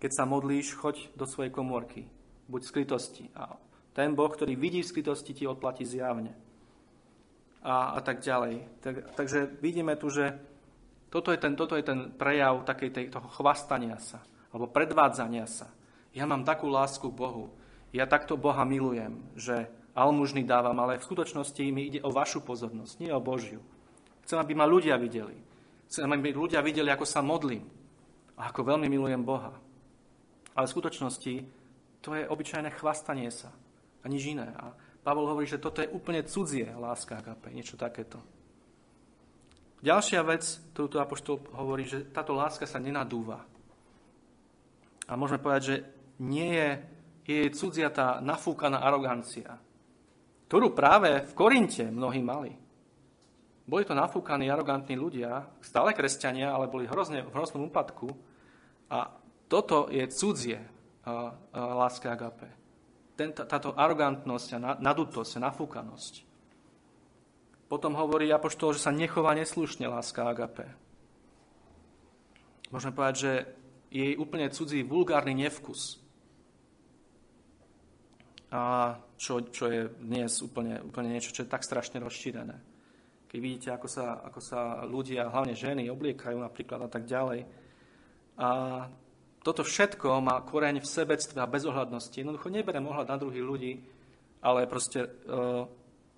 Keď sa modlíš, choď do svojej komórky. Buď v skrytosti. A ten Boh, ktorý vidí v skrytosti, ti odplatí zjavne. A, a tak ďalej. Tak, takže vidíme tu, že toto je ten, toto je ten prejav takej tej, toho chvastania sa, alebo predvádzania sa. Ja mám takú lásku k Bohu. Ja takto Boha milujem, že almužný dávam, ale v skutočnosti mi ide o vašu pozornosť, nie o Božiu. Chcem, aby ma ľudia videli. Chcem, aby ľudia videli, ako sa modlím a ako veľmi milujem Boha. Ale v skutočnosti to je obyčajné chvastanie sa a nič iné. A Pavol hovorí, že toto je úplne cudzie láska agape, niečo takéto. Ďalšia vec, ktorú tu Apoštol hovorí, že táto láska sa nenadúva. A môžeme povedať, že nie je, je jej cudzia tá nafúkaná arogancia, ktorú práve v Korinte mnohí mali. Boli to nafúkaní, arogantní ľudia, stále kresťania, ale boli hrozne, v hroznom úpadku, a toto je cudzie láska agape. Tento, táto arogantnosť a nadutosť a nafúkanosť. Potom hovorí Apoštol, že sa nechová neslušne láska agape. Môžeme povedať, že je jej úplne cudzí vulgárny nevkus. A čo, čo je dnes úplne, úplne niečo, čo je tak strašne rozšírené. Keď vidíte, ako sa, ako sa ľudia, hlavne ženy, obliekajú napríklad a tak ďalej, a toto všetko má koreň v sebectve a bezohľadnosti. Jednoducho neberem ohľad na druhých ľudí, ale proste uh,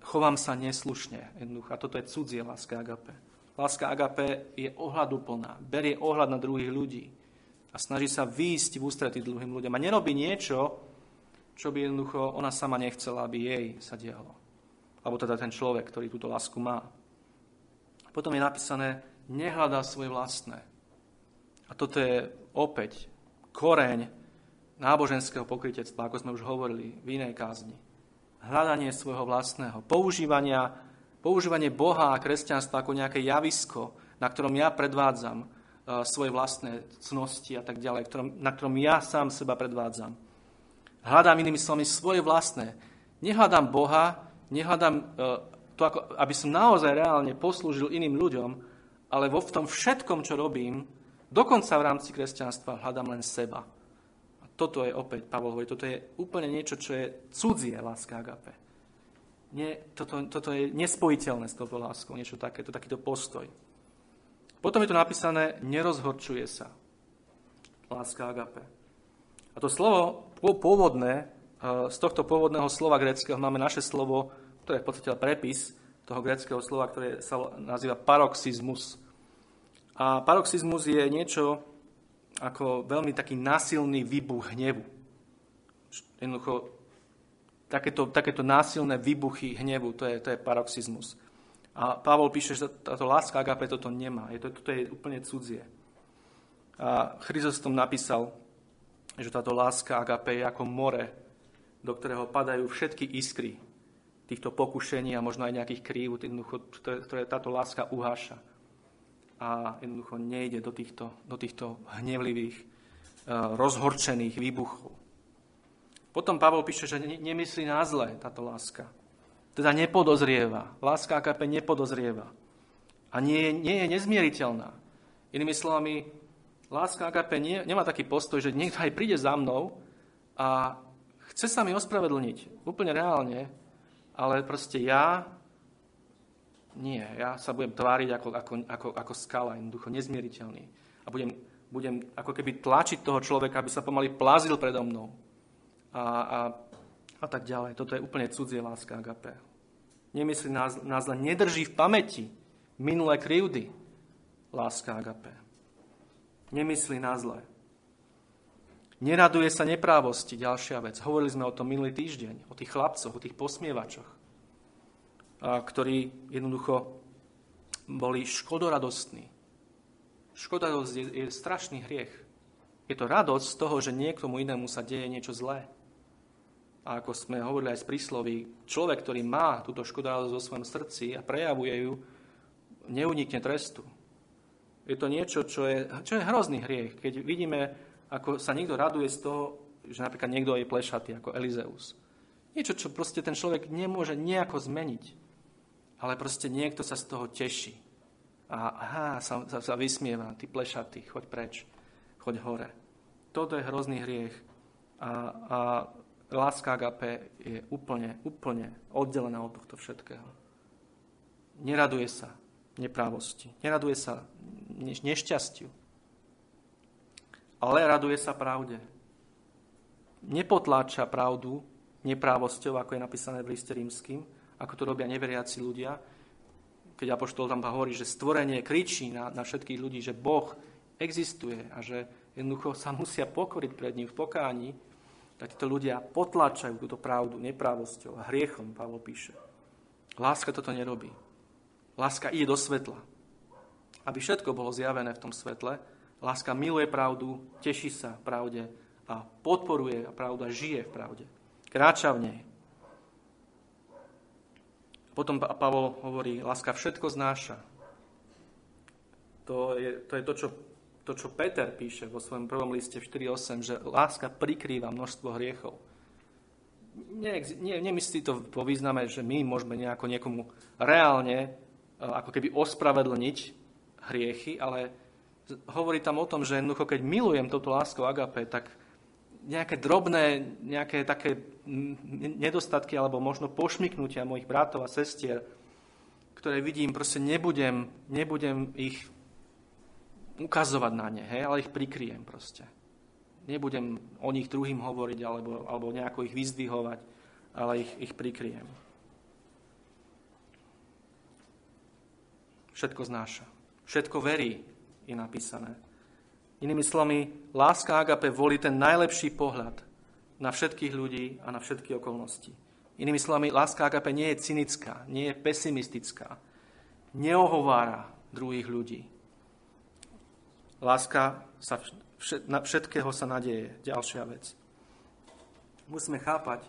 chovám sa neslušne. Jednoducho. A toto je cudzie láska agape. Láska agape je ohľaduplná. Berie ohľad na druhých ľudí. A snaží sa výjsť v ústretí druhým ľuďom. A nerobí niečo, čo by jednoducho ona sama nechcela, aby jej sa dialo. Alebo teda ten človek, ktorý túto lásku má. Potom je napísané, nehľadá svoje vlastné. A toto je opäť koreň náboženského pokrytectva, ako sme už hovorili v inej kázni. Hľadanie svojho vlastného, používania, používanie Boha a kresťanstva ako nejaké javisko, na ktorom ja predvádzam uh, svoje vlastné cnosti a tak ďalej, na ktorom ja sám seba predvádzam. Hľadám inými slovami svoje vlastné. Nehľadám Boha, nehľadám uh, to, ako, aby som naozaj reálne poslúžil iným ľuďom, ale vo v tom všetkom, čo robím, Dokonca v rámci kresťanstva hľadám len seba. Toto je opäť, Pavol hovorí, toto je úplne niečo, čo je cudzie láska agape. Nie, toto, toto je nespojiteľné s touto láskou, niečo takéto, takýto postoj. Potom je tu napísané, nerozhorčuje sa. Láska agape. A to slovo pôvodné, e, z tohto pôvodného slova greckého máme naše slovo, ktoré je v podstate prepis toho greckého slova, ktoré sa nazýva paroxizmus. A paroxizmus je niečo ako veľmi taký násilný výbuch hnevu. Jednoducho, takéto, takéto násilné výbuchy hnevu, to je, to je paroxizmus. A Pavol píše, že táto láska agape toto nemá. Je to, toto je úplne cudzie. A Chryzostom napísal, že táto láska agape je ako more, do ktorého padajú všetky iskry týchto pokušení a možno aj nejakých krív, ktoré, ktoré táto láska uháša. A jednoducho nejde do týchto, do týchto hnevlivých, eh, rozhorčených výbuchov. Potom Pavol píše, že nemyslí na zle táto láska. Teda nepodozrieva. Láska AKP nepodozrieva. A nie, nie je nezmieriteľná. Inými slovami, láska AKP nie, nemá taký postoj, že niekto aj príde za mnou a chce sa mi ospravedlniť. Úplne reálne. Ale proste ja nie, ja sa budem tváriť ako, ako, ako, ako skala, jednoducho nezmieriteľný. A budem, budem ako keby tlačiť toho človeka, aby sa pomaly plazil predo mnou. A, a, a tak ďalej. Toto je úplne cudzie láska agape. Nemyslí nás, nás len nedrží v pamäti minulé krivdy. Láska agape. Nemyslí na zle. Neraduje sa neprávosti, ďalšia vec. Hovorili sme o tom minulý týždeň, o tých chlapcoch, o tých posmievačoch, ktorí jednoducho boli škodoradostní. Škodoradosť je, je strašný hriech. Je to radosť z toho, že niekomu inému sa deje niečo zlé. A ako sme hovorili aj z prísloví, človek, ktorý má túto škodoradosť vo svojom srdci a prejavuje ju, neunikne trestu. Je to niečo, čo je, čo je hrozný hriech. Keď vidíme ako sa niekto raduje z toho, že napríklad niekto je plešatý ako Elizeus. Niečo, čo proste ten človek nemôže nejako zmeniť. Ale proste niekto sa z toho teší. A aha, sa, sa, sa vysmieva, ty plešatý, choď preč, choď hore. Toto je hrozný hriech. A, a láska agape je úplne, úplne oddelená od tohto všetkého. Neraduje sa neprávosti. Neraduje sa nešťastiu ale raduje sa pravde. Nepotláča pravdu neprávosťou, ako je napísané v liste rímským, ako to robia neveriaci ľudia. Keď Apoštol tam hovorí, že stvorenie kričí na, na všetkých ľudí, že Boh existuje a že jednoducho sa musia pokoriť pred ním v pokání, tak títo ľudia potláčajú túto pravdu neprávosťou a hriechom, Pavol píše. Láska toto nerobí. Láska ide do svetla. Aby všetko bolo zjavené v tom svetle, Láska miluje pravdu, teší sa pravde a podporuje a pravda žije v pravde. Kráča v nej. Potom Pavol hovorí, láska všetko znáša. To je to, je to, čo, to, čo Peter píše vo svojom prvom liste v 4.8, že láska prikrýva množstvo hriechov. Nie, nie, nemyslí to vo význame, že my môžeme nejako niekomu reálne ako keby ospravedlniť hriechy, ale hovorí tam o tom, že jednoducho, keď milujem touto láskou agape, tak nejaké drobné, nejaké také nedostatky alebo možno pošmiknutia mojich bratov a sestier, ktoré vidím, proste nebudem, nebudem ich ukazovať na ne, hej, ale ich prikryjem proste. Nebudem o nich druhým hovoriť alebo, alebo nejako ich vyzdvihovať, ale ich, ich prikryjem. Všetko znáša. Všetko verí, je napísané. Inými slovami, láska Agape volí ten najlepší pohľad na všetkých ľudí a na všetky okolnosti. Inými slovami, láska Agape nie je cynická, nie je pesimistická, neohovára druhých ľudí. Láska sa na všetkého sa nadeje. Ďalšia vec. Musíme chápať,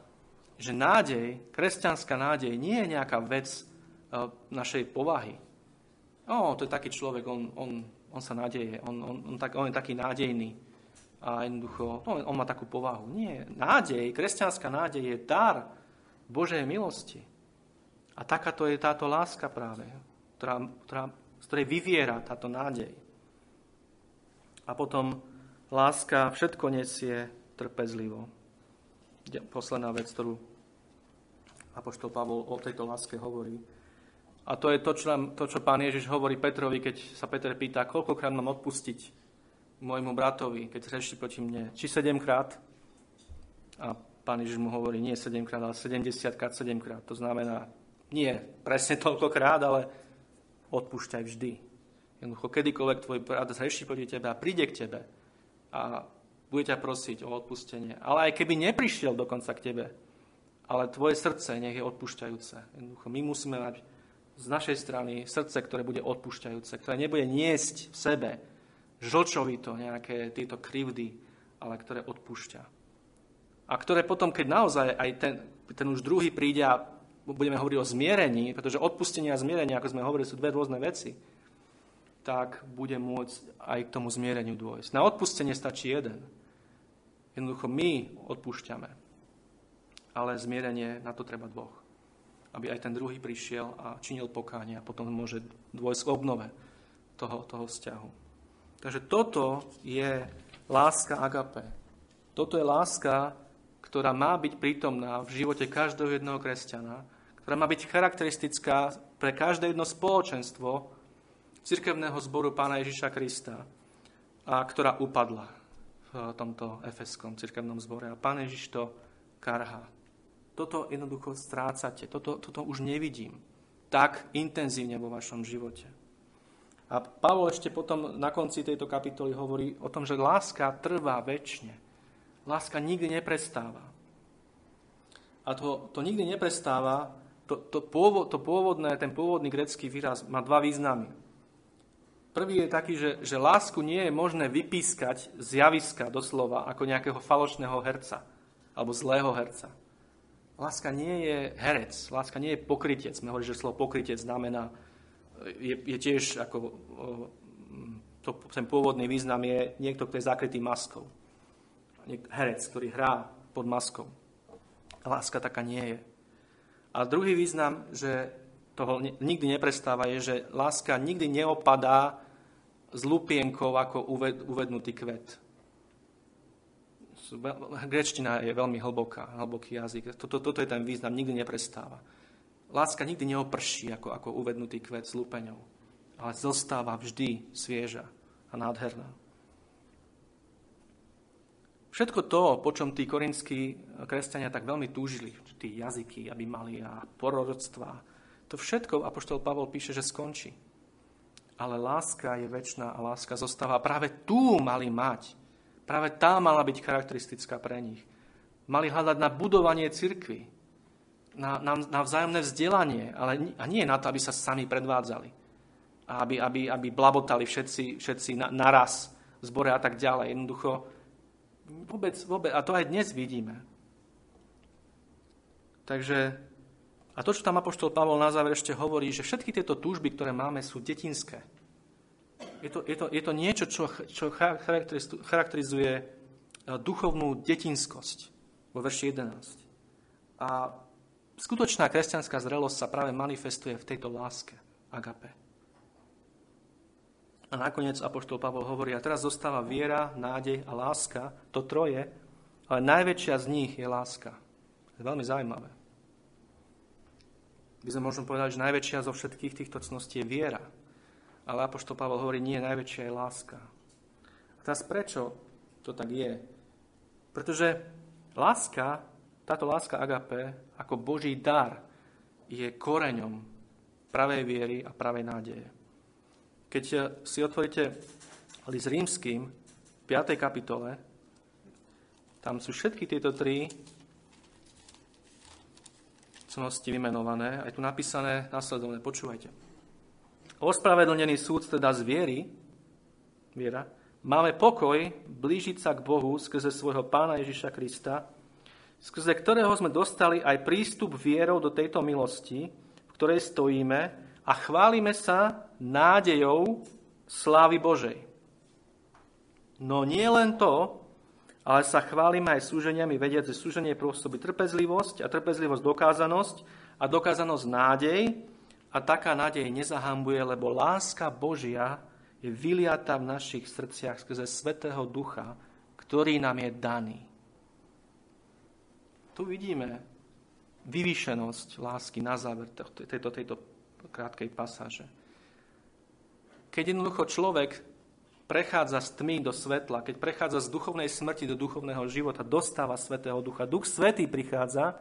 že nádej, kresťanská nádej, nie je nejaká vec e, našej povahy. O, to je taký človek, on, on on sa nádeje, on, on, on, tak, on je taký nádejný a jednoducho, no, on má takú povahu. Nie, nádej, kresťanská nádej je dar Božej milosti. A takáto je táto láska práve, ktorá, ktorá, z ktorej vyviera táto nádej. A potom láska všetko nesie trpezlivo. Posledná vec, ktorú Apoštol Pavol o tejto láske hovorí. A to je to čo, nám, to, čo pán Ježiš hovorí Petrovi, keď sa Peter pýta, koľkokrát mám odpustiť môjmu bratovi, keď zreší proti mne. Či sedemkrát? A pán Ježiš mu hovorí, nie sedemkrát, ale 70 krát sedemkrát. To znamená, nie presne toľkokrát, ale odpúšťaj vždy. Jednoducho, kedykoľvek tvoj brat zreší proti tebe a príde k tebe a bude ťa prosiť o odpustenie. Ale aj keby neprišiel dokonca k tebe, ale tvoje srdce nech je odpúšťajúce. Jednoducho, my musíme mať z našej strany srdce, ktoré bude odpúšťajúce, ktoré nebude niesť v sebe žlčovito nejaké tieto krivdy, ale ktoré odpúšťa. A ktoré potom, keď naozaj aj ten, ten už druhý príde a budeme hovoriť o zmierení, pretože odpustenie a zmierenie, ako sme hovorili, sú dve rôzne veci, tak bude môcť aj k tomu zmiereniu dôjsť. Na odpustenie stačí jeden. Jednoducho my odpúšťame. Ale zmierenie, na to treba dvoch. Aby aj ten druhý prišiel a činil pokánie a potom môže dôjsť k obnove toho, toho vzťahu. Takže toto je láska agape. Toto je láska, ktorá má byť prítomná v živote každého jedného kresťana, ktorá má byť charakteristická pre každé jedno spoločenstvo cirkevného zboru Pána Ježiša Krista a ktorá upadla v tomto efeskom cirkevnom zbore. A Pán Ježiš to karhá. Toto jednoducho strácate. Toto, toto už nevidím tak intenzívne vo vašom živote. A Pavol ešte potom na konci tejto kapitoly hovorí o tom, že láska trvá väčšine. Láska nikdy neprestáva. A to, to nikdy neprestáva, to, to, pôvod, to pôvodné, ten pôvodný grecký výraz má dva významy. Prvý je taký, že, že lásku nie je možné vypískať z javiska doslova ako nejakého falošného herca alebo zlého herca. Láska nie je herec, láska nie je pokrytec. Sme hovorili, že slovo pokrytec znamená, je, je tiež ako, to, ten pôvodný význam je niekto, kto je zakrytý maskou herec, ktorý hrá pod maskou. Láska taká nie je. A druhý význam, že toho nikdy neprestáva, je, že láska nikdy neopadá z lupienkov ako uvednutý kvet. Grečtina je veľmi hlboká, hlboký jazyk. Toto, toto je ten význam, nikdy neprestáva. Láska nikdy neoprší ako, ako uvednutý kvet s lupeňou, ale zostáva vždy svieža a nádherná. Všetko to, po čom tí korinskí kresťania tak veľmi túžili, tí jazyky, aby mali a proroctvá, to všetko Apoštol Pavol píše, že skončí. Ale láska je väčšiná a láska zostáva. Práve tu mali mať. Práve tá mala byť charakteristická pre nich. Mali hľadať na budovanie cirkvy, na, na, na vzájomné vzdelanie, ale a nie na to, aby sa sami predvádzali. A aby, aby, aby blabotali všetci, všetci na, naraz v zbore a tak ďalej. Jednoducho, Vôbec, vôbec. A to aj dnes vidíme. Takže, a to, čo tam Apoštol Pavol na záver ešte hovorí, že všetky tieto túžby, ktoré máme, sú detinské. Je to, je to, je to niečo, čo, čo charakterizuje e, duchovnú detinskosť vo verši 11. A skutočná kresťanská zrelosť sa práve manifestuje v tejto láske, agape. A nakoniec Apoštol Pavol hovorí, a teraz zostáva viera, nádej a láska, to troje, ale najväčšia z nich je láska. Je veľmi zaujímavé. By sme možno povedali, že najväčšia zo všetkých týchto cností je viera. Ale Apoštol Pavol hovorí, nie, najväčšia je láska. A teraz prečo to tak je? Pretože láska, táto láska agape, ako Boží dar, je koreňom pravej viery a pravej nádeje. Keď si otvoríte list rímským, v 5. kapitole, tam sú všetky tieto tri cnosti vymenované. Aj tu napísané následovne, počúvajte. Ospravedlnený súd teda z viery, viera, máme pokoj blížiť sa k Bohu skrze svojho pána Ježiša Krista, skrze ktorého sme dostali aj prístup vierou do tejto milosti, v ktorej stojíme a chválime sa nádejou slávy Božej. No nie len to, ale sa chválime aj súženiami, vediac, že súženie pôsobí trpezlivosť a trpezlivosť dokázanosť a dokázanosť nádej a taká nádej nezahambuje, lebo láska Božia je vyliata v našich srdciach skrze Svetého Ducha, ktorý nám je daný. Tu vidíme vyvýšenosť lásky na záver tejto, tejto krátkej pasáže. Keď jednoducho človek prechádza z tmy do svetla, keď prechádza z duchovnej smrti do duchovného života, dostáva Svetého Ducha. Duch Svetý prichádza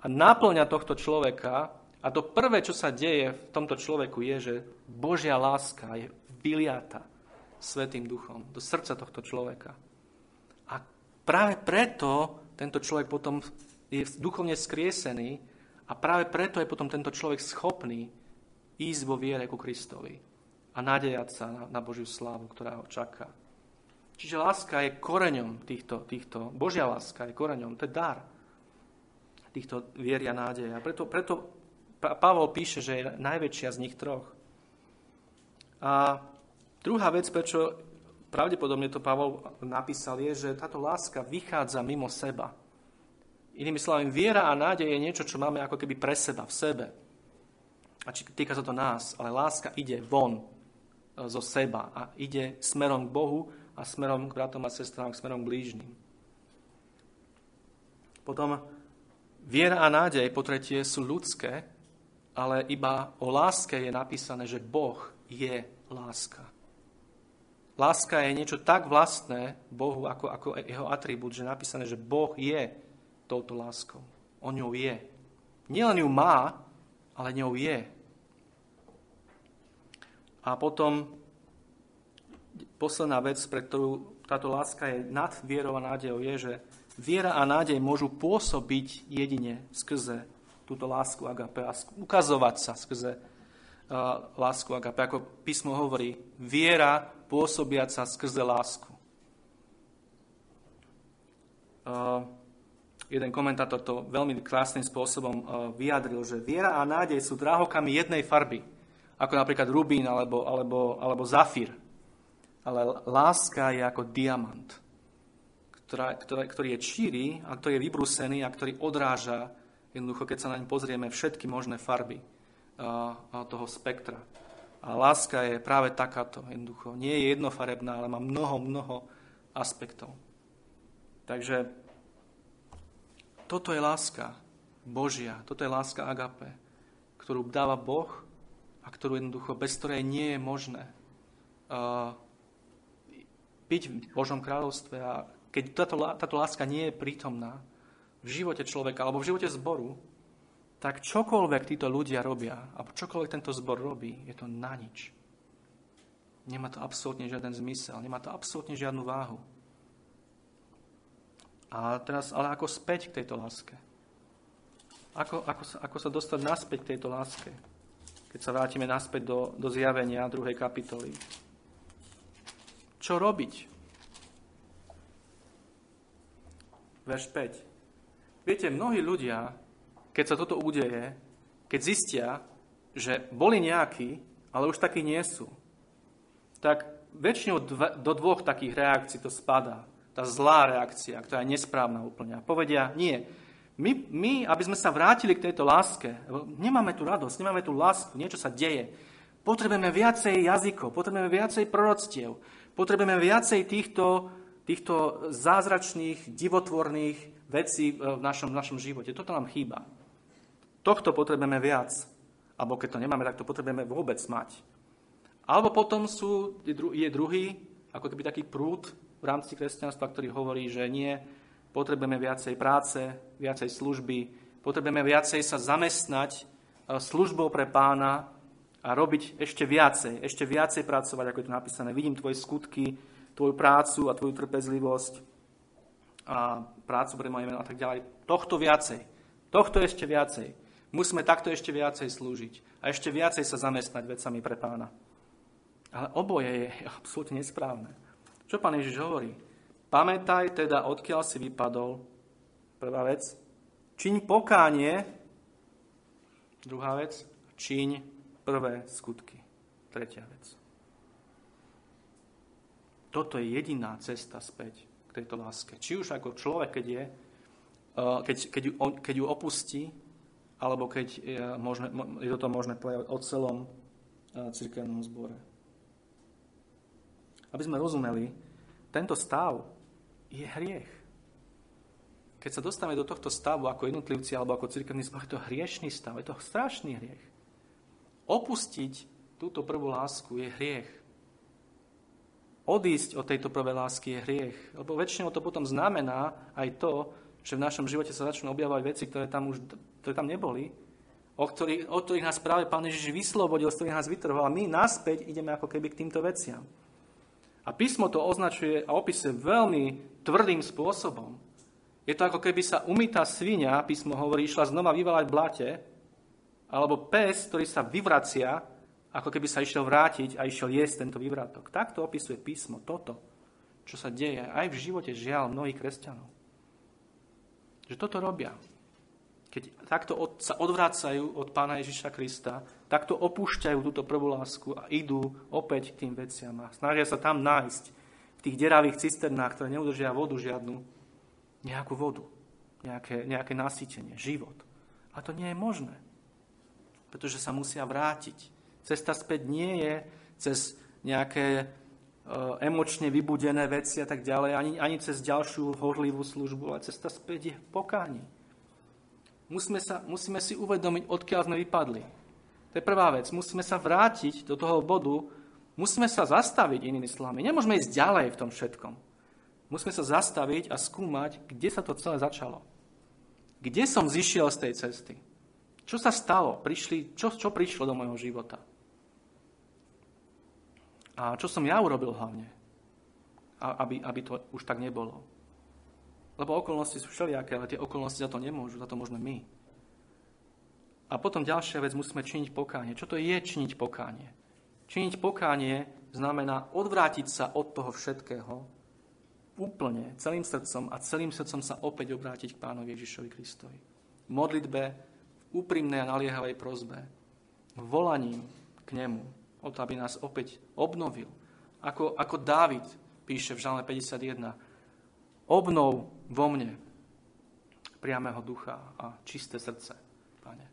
a náplňa tohto človeka a to prvé, čo sa deje v tomto človeku je, že Božia láska je vyliata Svetým Duchom do srdca tohto človeka. A práve preto tento človek potom je duchovne skriesený a práve preto je potom tento človek schopný ísť vo viere ku Kristovi a nádejať sa na, na Božiu slávu, ktorá ho čaká. Čiže láska je koreňom týchto, týchto, Božia láska je koreňom, to je dar. týchto viery a nádeje. A preto, preto Pavol píše, že je najväčšia z nich troch. A druhá vec, prečo pravdepodobne to Pavol napísal, je, že táto láska vychádza mimo seba. Inými slovami, viera a nádej je niečo, čo máme ako keby pre seba, v sebe. A či týka sa to nás, ale láska ide von e, zo seba a ide smerom k Bohu a smerom k bratom a sestrám, smerom k blížnym. Potom viera a nádej, po tretie, sú ľudské, ale iba o láske je napísané, že Boh je láska. Láska je niečo tak vlastné Bohu ako, ako jeho atribút, že je napísané, že Boh je touto láskou. On ňou je. Nielen ju má, ale ňou je. A potom posledná vec, pre ktorú táto láska je nad vierou a nádejou, je, že viera a nádej môžu pôsobiť jedine skrze túto lásku agape a ukazovať sa skrze uh, lásku agape. Ako písmo hovorí, viera pôsobiaca skrze lásku. Uh, jeden komentátor to veľmi krásnym spôsobom uh, vyjadril, že viera a nádej sú dráhokami jednej farby, ako napríklad rubín alebo, alebo, alebo zafír ale láska je ako diamant, ktorá, ktorá, ktorý je číry a ktorý je vybrúsený a ktorý odráža, jednoducho, keď sa naň pozrieme, všetky možné farby toho spektra. A láska je práve takáto, jednoducho. Nie je jednofarebná, ale má mnoho, mnoho aspektov. Takže toto je láska Božia, toto je láska agape, ktorú dáva Boh a ktorú jednoducho, bez ktorej nie je možné uh, byť v Božom kráľovstve a keď táto, táto láska nie je prítomná v živote človeka alebo v živote zboru, tak čokoľvek títo ľudia robia, alebo čokoľvek tento zbor robí, je to na nič. Nemá to absolútne žiaden zmysel, nemá to absolútne žiadnu váhu. A teraz, ale ako späť k tejto láske? Ako, ako, sa, ako sa dostať naspäť k tejto láske? Keď sa vrátime naspäť do, do zjavenia druhej kapitoly čo robiť. Verš 5. Viete, mnohí ľudia, keď sa toto udeje, keď zistia, že boli nejakí, ale už takí nie sú, tak väčšinou do dvoch takých reakcií to spadá. Tá zlá reakcia, ktorá je nesprávna úplne. A povedia, nie, my, my, aby sme sa vrátili k tejto láske, nemáme tu radosť, nemáme tu lásku, niečo sa deje, potrebujeme viacej jazykov, potrebujeme viacej proroctiev, Potrebujeme viacej týchto, týchto zázračných, divotvorných vecí v našom, v našom živote. Toto nám chýba. Tohto potrebujeme viac. Alebo keď to nemáme, tak to potrebujeme vôbec mať. Alebo potom sú, je druhý, ako keby taký prúd v rámci kresťanstva, ktorý hovorí, že nie, potrebujeme viacej práce, viacej služby, potrebujeme viacej sa zamestnať e, službou pre pána, a robiť ešte viacej, ešte viacej pracovať, ako je tu napísané. Vidím tvoje skutky, tvoju prácu a tvoju trpezlivosť a prácu pre moje meno a tak ďalej. Tohto viacej. Tohto ešte viacej. Musíme takto ešte viacej slúžiť a ešte viacej sa zamestnať vecami pre pána. Ale oboje je absolútne nesprávne. Čo pán Ježiš hovorí? Pamätaj teda, odkiaľ si vypadol. Prvá vec. Čiň pokánie. Druhá vec. Čiň prvé skutky. Tretia vec. Toto je jediná cesta späť k tejto láske. Či už ako človek, keď je, eh, keď, keď, ju, keď ju opustí, alebo keď je, možné, je toto možné povedať o celom eh, cirkevnom zbore. Aby sme rozumeli, tento stav je hriech. Keď sa dostávame do tohto stavu ako jednotlivci alebo ako cirkevný zbor, je to hriešný stav, je to strašný hriech. Opustiť túto prvú lásku je hriech. Odísť od tejto prvej lásky je hriech. Lebo väčšinou to potom znamená aj to, že v našom živote sa začnú objavovať veci, ktoré tam už ktoré tam neboli, o ktorých, o ktorých nás práve Pán Ježiš vyslobodil, z ktorých nás vytrhol. A my naspäť ideme ako keby k týmto veciam. A písmo to označuje a opisuje veľmi tvrdým spôsobom. Je to ako keby sa umytá svinia, písmo hovorí, išla znova vyvalať blate alebo pes, ktorý sa vyvracia, ako keby sa išiel vrátiť a išiel jesť tento vyvratok. Takto opisuje písmo toto, čo sa deje aj v živote žiaľ mnohých kresťanov. Že toto robia. keď takto od, sa odvracajú od Pána Ježiša Krista, takto opúšťajú túto prvú lásku a idú opäť k tým veciam a snažia sa tam nájsť v tých deravých cisternách, ktoré neudržia vodu žiadnu, nejakú vodu, nejaké, nejaké nasýtenie, život. A to nie je možné, pretože sa musia vrátiť. Cesta späť nie je cez nejaké e, emočne vybudené veci a tak ďalej, ani, ani cez ďalšiu horlivú službu, ale cesta späť je pokáni musíme, sa, musíme si uvedomiť, odkiaľ sme vypadli. To je prvá vec. Musíme sa vrátiť do toho bodu, musíme sa zastaviť inými slovami. Nemôžeme ísť ďalej v tom všetkom. Musíme sa zastaviť a skúmať, kde sa to celé začalo. Kde som zišiel z tej cesty? Čo sa stalo? Prišli, čo, čo prišlo do môjho života? A čo som ja urobil hlavne? Aby, aby to už tak nebolo. Lebo okolnosti sú všelijaké, ale tie okolnosti za to nemôžu, za to môžeme my. A potom ďalšia vec, musíme činiť pokánie. Čo to je činiť pokánie? Činiť pokánie znamená odvrátiť sa od toho všetkého úplne, celým srdcom a celým srdcom sa opäť obrátiť k pánovi Ježišovi Kristovi. V modlitbe, v úprimnej a naliehavej prozbe, volaním k nemu, o to, aby nás opäť obnovil. Ako, ako Dávid píše v Žalme 51, obnov vo mne priamého ducha a čisté srdce, Pane.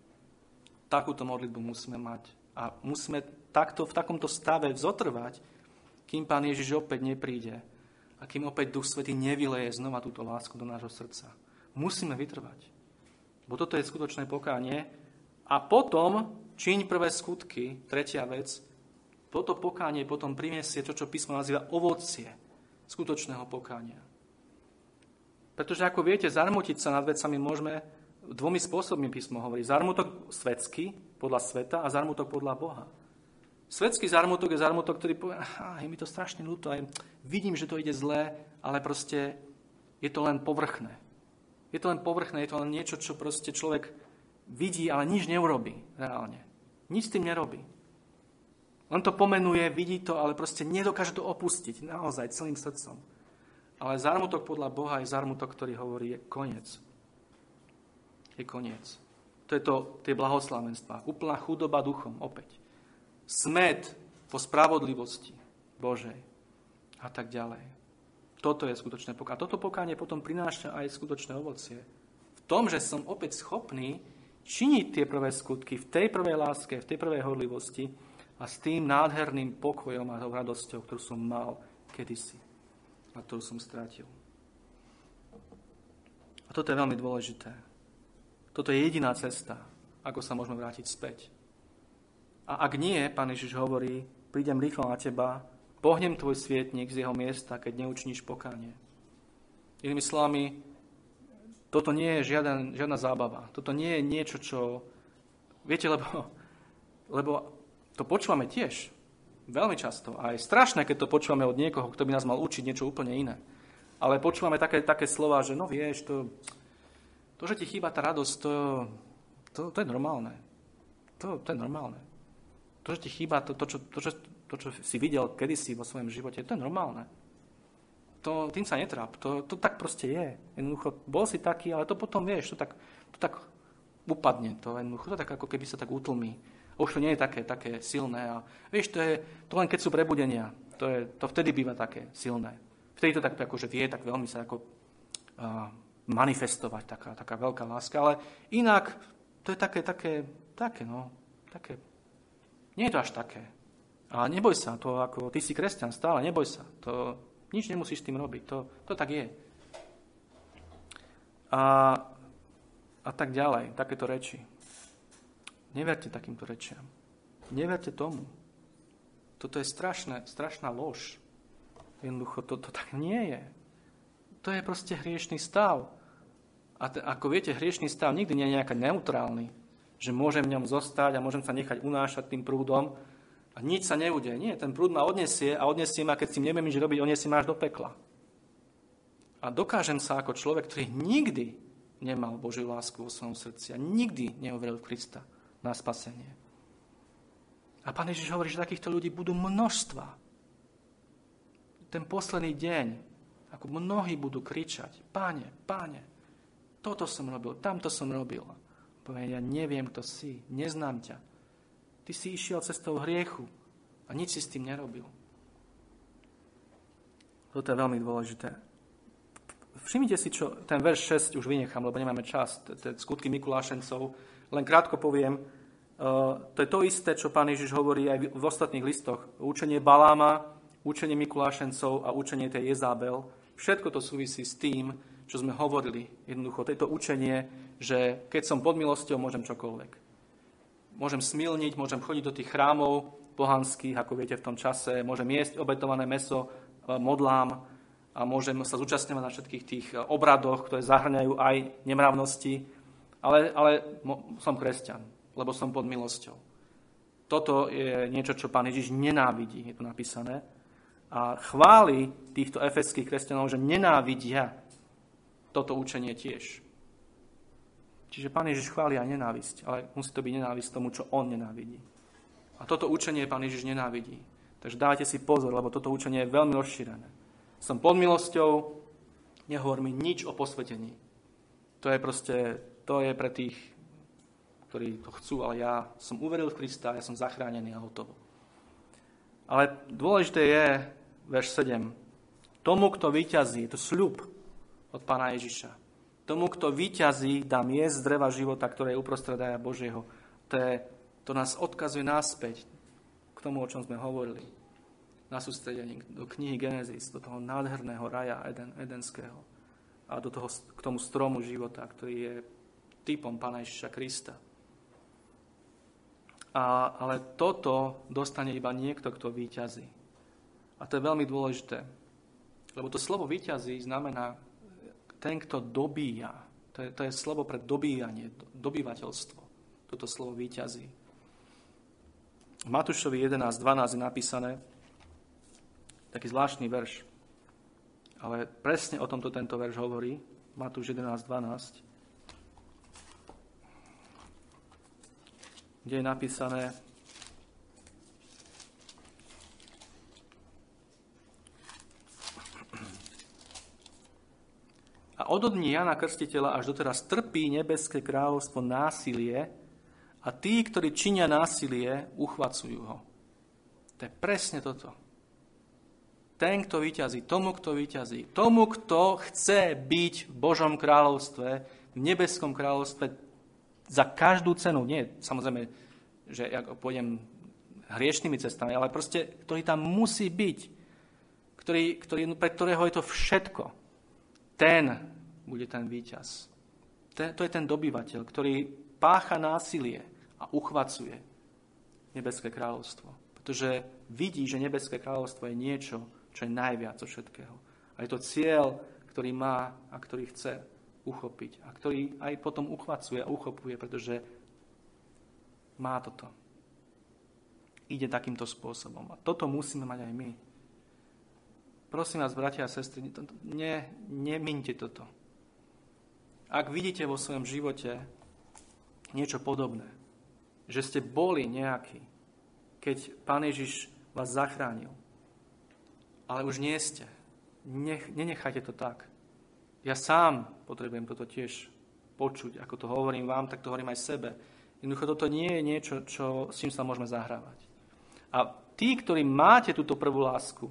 Takúto modlitbu musíme mať a musíme takto, v takomto stave zotrvať, kým Pán Ježiš opäť nepríde a kým opäť Duch Svetý nevyleje znova túto lásku do nášho srdca. Musíme vytrvať. Bo toto je skutočné pokánie. A potom čiň prvé skutky, tretia vec, toto pokánie potom priniesie to, čo písmo nazýva ovocie skutočného pokánia. Pretože ako viete, zarmutiť sa nad vecami môžeme dvomi spôsobmi písmo hovorí. Zarmutok svetsky, podľa sveta a zarmutok podľa Boha. Svetský zarmutok je zarmutok, ktorý povie, je mi to strašne ľúto, aj vidím, že to ide zlé, ale proste je to len povrchné. Je to len povrchné, je to len niečo, čo proste človek vidí, ale nič neurobí reálne. Nič s tým nerobí. On to pomenuje, vidí to, ale proste nedokáže to opustiť naozaj celým srdcom. Ale zármutok podľa Boha je zármutok, ktorý hovorí, je koniec. Je koniec. To je to, tie blahoslavenstva. Úplná chudoba duchom, opäť. Smet po spravodlivosti Božej a tak ďalej. Toto je skutočné pokánie. A toto pokánie potom prináša aj skutočné ovocie. V tom, že som opäť schopný činiť tie prvé skutky v tej prvej láske, v tej prvej horlivosti a s tým nádherným pokojom a radosťou, ktorú som mal kedysi a ktorú som strátil. A toto je veľmi dôležité. Toto je jediná cesta, ako sa môžeme vrátiť späť. A ak nie, Pán Ježiš hovorí, prídem rýchlo na teba, pohnem tvoj svietnik z jeho miesta, keď neučníš pokánie. Inými slovami, toto nie je žiaden, žiadna zábava. Toto nie je niečo, čo... Viete, lebo, lebo to počúvame tiež. Veľmi často. A je strašné, keď to počúvame od niekoho, kto by nás mal učiť niečo úplne iné. Ale počúvame také, také slova, že no vieš, to, to, že ti chýba tá radosť, to, to, to je normálne. To, to je normálne. To, že ti chýba to, to, čo, to, čo, to, čo si videl kedysi vo svojom živote, to je normálne. To, tým sa netráp. To, to tak proste je. Jednoducho, bol si taký, ale to potom vieš, to tak, to tak upadne. To, jednoducho, to tak ako keby sa tak utlmí už to nie je také, také silné. A vieš, to je to len keď sú prebudenia. To, je, to vtedy býva také silné. Vtedy to tak akože vie tak veľmi sa ako uh, manifestovať, taká, taká veľká láska. Ale inak to je také, také, také, no, také. Nie je to až také. A neboj sa, to ako ty si kresťan stále, neboj sa. To nič nemusíš tým robiť. To, to tak je. A, a tak ďalej, takéto reči. Neverte takýmto rečiam. Neverte tomu. Toto je strašné, strašná lož. Jednoducho, to, to tak nie je. To je proste hriešný stav. A te, ako viete, hriešný stav nikdy nie je nejaký neutrálny. Že môžem v ňom zostať a môžem sa nechať unášať tým prúdom a nič sa neudeje. Nie, ten prúd ma odnesie a odnesie ma, keď si neviem nič robiť, odnesie ma až do pekla. A dokážem sa ako človek, ktorý nikdy nemal Božiu lásku vo svojom srdci a nikdy neuveril v Krista na spasenie. A Pán Ježiš hovorí, že takýchto ľudí budú množstva. Ten posledný deň, ako mnohí budú kričať, páne, páne, toto som robil, tamto som robil. Povie, ja neviem, kto si, neznám ťa. Ty si išiel cestou hriechu a nič si s tým nerobil. Toto je veľmi dôležité. Všimnite si, čo ten verš 6 už vynechám, lebo nemáme čas, skutky Mikulášencov. Len krátko poviem, uh, to je to isté, čo pán Ježiš hovorí aj v ostatných listoch. Učenie Baláma, učenie Mikulášencov a učenie tej Jezábel. Všetko to súvisí s tým, čo sme hovorili. Jednoducho, to učenie, že keď som pod milosťou, môžem čokoľvek. Môžem smilniť, môžem chodiť do tých chrámov pohanských, ako viete v tom čase, môžem jesť obetované meso, e, modlám, a môžem sa zúčastňovať na všetkých tých eh, obradoch, ktoré zahrňajú aj nemravnosti, ale, ale som kresťan, lebo som pod milosťou. Toto je niečo, čo pán Ježiš nenávidí, je to napísané. A chváli týchto efeských kresťanov, že nenávidia toto učenie tiež. Čiže pán Ježiš chváli aj nenávisť, ale musí to byť nenávisť tomu, čo on nenávidí. A toto učenie pán Ježiš nenávidí. Takže dávajte si pozor, lebo toto učenie je veľmi rozšírené. Som pod milosťou, nehovor mi nič o posvetení. To je proste, to je pre tých, ktorí to chcú, ale ja som uveril v Krista, ja som zachránený a hotovo. Ale dôležité je, verš 7, tomu, kto vyťazí, je to sľub od pána Ježiša. Tomu, kto vyťazí, dám jesť z dreva života, ktoré je uprostred aja Božieho. To, je, to nás odkazuje náspäť k tomu, o čom sme hovorili na sústredení do knihy Genesis, do toho nádherného raja Eden, edenského a do toho, k tomu stromu života, ktorý je typom Pána Ježiša Krista. A, ale toto dostane iba niekto, kto výťazí. A to je veľmi dôležité. Lebo to slovo výťazí znamená ten, kto dobíja. To je, to je slovo pre dobíjanie, dobývateľstvo. Toto slovo výťazí. V Matúšovi 11.12 je napísané, taký zvláštny verš. Ale presne o tomto tento verš hovorí. Matúš 11.12. Kde je napísané A od dní Jana Krstiteľa až doteraz trpí nebeské kráľovstvo násilie a tí, ktorí činia násilie, uchvacujú ho. To je presne toto ten, kto vyťazí, tomu, kto vyťazí, tomu, kto chce byť v Božom kráľovstve, v nebeskom kráľovstve za každú cenu. Nie, samozrejme, že ja pôjdem hriešnými cestami, ale proste, ktorý tam musí byť, ktorý, ktorý, pre ktorého je to všetko. Ten bude ten víťaz. Ten, to je ten dobyvateľ, ktorý pácha násilie a uchvacuje nebeské kráľovstvo. Pretože vidí, že nebeské kráľovstvo je niečo, čo je najviac zo všetkého. A je to cieľ, ktorý má a ktorý chce uchopiť. A ktorý aj potom uchvacuje a uchopuje, pretože má toto. Ide takýmto spôsobom. A toto musíme mať aj my. Prosím vás, bratia a sestry, ne, nemínte toto. Ak vidíte vo svojom živote niečo podobné, že ste boli nejaký, keď Pán Ježiš vás zachránil, ale už nie ste. Nech, nenechajte to tak. Ja sám potrebujem toto tiež počuť. Ako to hovorím vám, tak to hovorím aj sebe. Jednoducho toto nie je niečo, čo, s čím sa môžeme zahrávať. A tí, ktorí máte túto prvú lásku,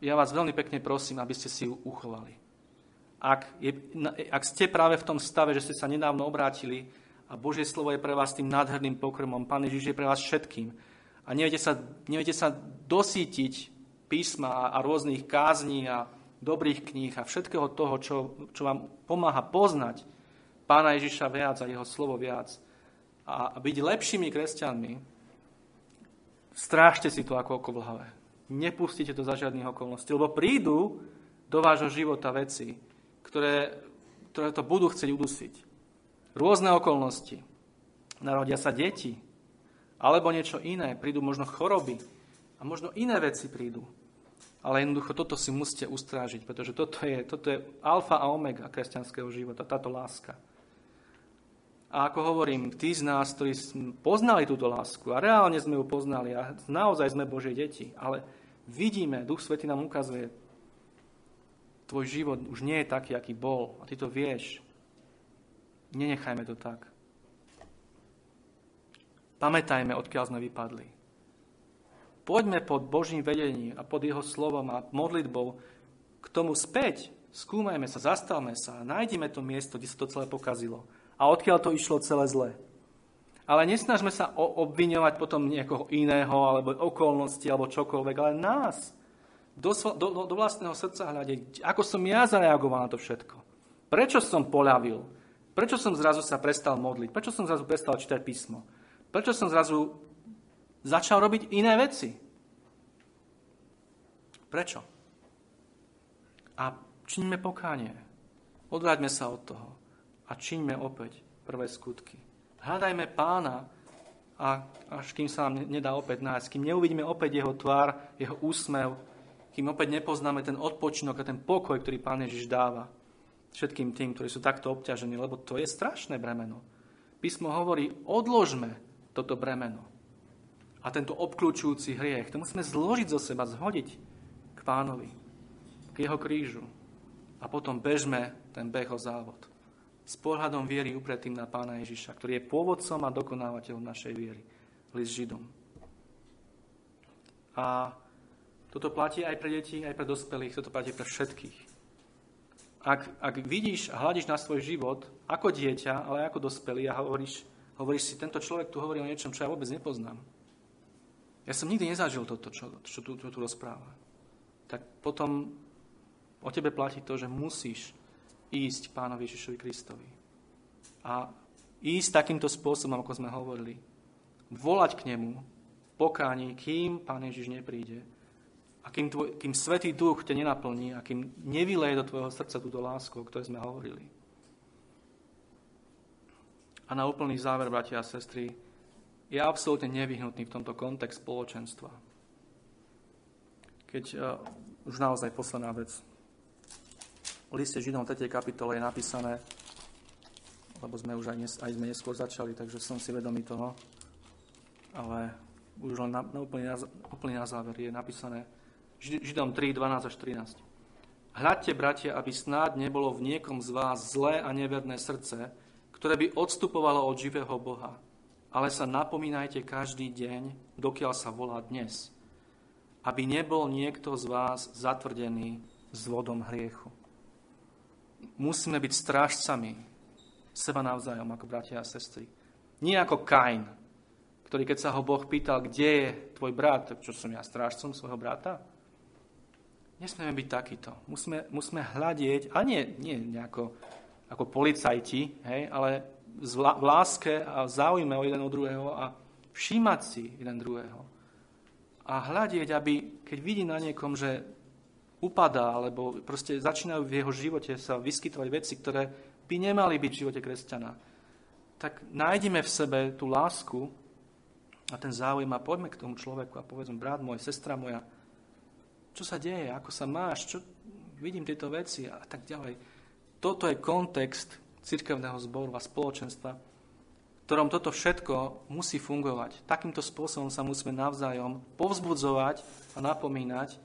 ja vás veľmi pekne prosím, aby ste si ju uchovali. Ak, je, ak ste práve v tom stave, že ste sa nedávno obrátili a Božie slovo je pre vás tým nádherným pokrmom, Pán Ježiš je pre vás všetkým a neviete sa, neviete sa dosítiť písma a rôznych kázní a dobrých kníh a všetkého toho, čo, čo vám pomáha poznať Pána Ježiša viac a Jeho slovo viac a byť lepšími kresťanmi, strážte si to ako oko v hlave. Nepustite to za žiadnych okolností, lebo prídu do vášho života veci, ktoré, ktoré to budú chcieť udusiť. Rôzne okolnosti. Narodia sa deti, alebo niečo iné, prídu možno choroby a možno iné veci prídu. Ale jednoducho toto si musíte ustrážiť, pretože toto je, toto je alfa a omega kresťanského života, táto láska. A ako hovorím, tí z nás, ktorí poznali túto lásku a reálne sme ju poznali a naozaj sme Božie deti, ale vidíme, Duch Svety nám ukazuje, tvoj život už nie je taký, aký bol a ty to vieš. Nenechajme to tak. Pamätajme, odkiaľ sme vypadli. Poďme pod Božím vedením a pod Jeho slovom a modlitbou k tomu späť. Skúmajme sa, zastavme sa a nájdime to miesto, kde sa to celé pokazilo. A odkiaľ to išlo celé zle. Ale nesnažme sa obviňovať potom niekoho iného, alebo okolnosti, alebo čokoľvek, ale nás. Do, do, do vlastného srdca hľadiť, ako som ja zareagoval na to všetko. Prečo som poľavil? Prečo som zrazu sa prestal modliť? Prečo som zrazu prestal čítať písmo? Prečo som zrazu začal robiť iné veci? Prečo? A čiňme pokánie. Odvráťme sa od toho a čiňme opäť prvé skutky. Hľadajme pána a až kým sa nám nedá opäť nájsť, kým neuvidíme opäť jeho tvár, jeho úsmev, kým opäť nepoznáme ten odpočinok a ten pokoj, ktorý pán Ježiš dáva všetkým tým, ktorí sú takto obťažení, lebo to je strašné bremeno. Písmo hovorí, odložme toto bremeno. A tento obklúčujúci hriech, to musíme zložiť zo seba, zhodiť k pánovi, k jeho krížu. A potom bežme ten beh o závod. S pohľadom viery upretým na pána Ježiša, ktorý je pôvodcom a dokonávateľom našej viery. List Židom. A toto platí aj pre deti, aj pre dospelých, toto platí pre všetkých. Ak, ak vidíš a hľadíš na svoj život ako dieťa, ale ako dospelý a hovoríš, Hovoríš si, tento človek tu hovorí o niečom, čo ja vôbec nepoznám. Ja som nikdy nezažil toto, čo, čo tu, tu, tu rozpráva. Tak potom o tebe platí to, že musíš ísť pánovi Ježišovi Kristovi. A ísť takýmto spôsobom, ako sme hovorili. Volať k nemu, pokáni, kým pán Ježiš nepríde. A kým, tvoj, kým Svetý Duch ťa nenaplní a kým nevyleje do tvojho srdca túto lásku, o ktorej sme hovorili. A na úplný záver, bratia a sestry, je absolútne nevyhnutný v tomto kontext spoločenstva. Keď uh, už naozaj posledná vec. V liste Židom 3. kapitole je napísané, lebo sme už aj, nes, aj sme neskôr začali, takže som si vedomý toho, ale už len na, na úplný, na, úplný na záver je napísané Židom 3, 12 až 13. Hľadte, bratia, aby snáď nebolo v niekom z vás zlé a neverné srdce, ktoré by odstupovalo od živého Boha. Ale sa napomínajte každý deň, dokiaľ sa volá dnes, aby nebol niekto z vás zatvrdený s vodom hriechu. Musíme byť strážcami seba navzájom, ako bratia a sestry. Nie ako Kain, ktorý keď sa ho Boh pýtal, kde je tvoj brat, čo som ja strážcom svojho brata? Nesmieme byť takýto. Musíme, musíme hľadieť, a nie, nie nejako ako policajti, hej, ale v láske a záujme o jeden od druhého a všímať si jeden druhého. A hľadieť, aby keď vidí na niekom, že upadá, alebo proste začínajú v jeho živote sa vyskytovať veci, ktoré by nemali byť v živote kresťana, tak nájdeme v sebe tú lásku a ten záujem a poďme k tomu človeku a povedzme, brat môj, sestra moja, čo sa deje, ako sa máš, čo, vidím tieto veci a tak ďalej. Toto je kontext cirkevného zboru a spoločenstva, v ktorom toto všetko musí fungovať. Takýmto spôsobom sa musíme navzájom povzbudzovať a napomínať,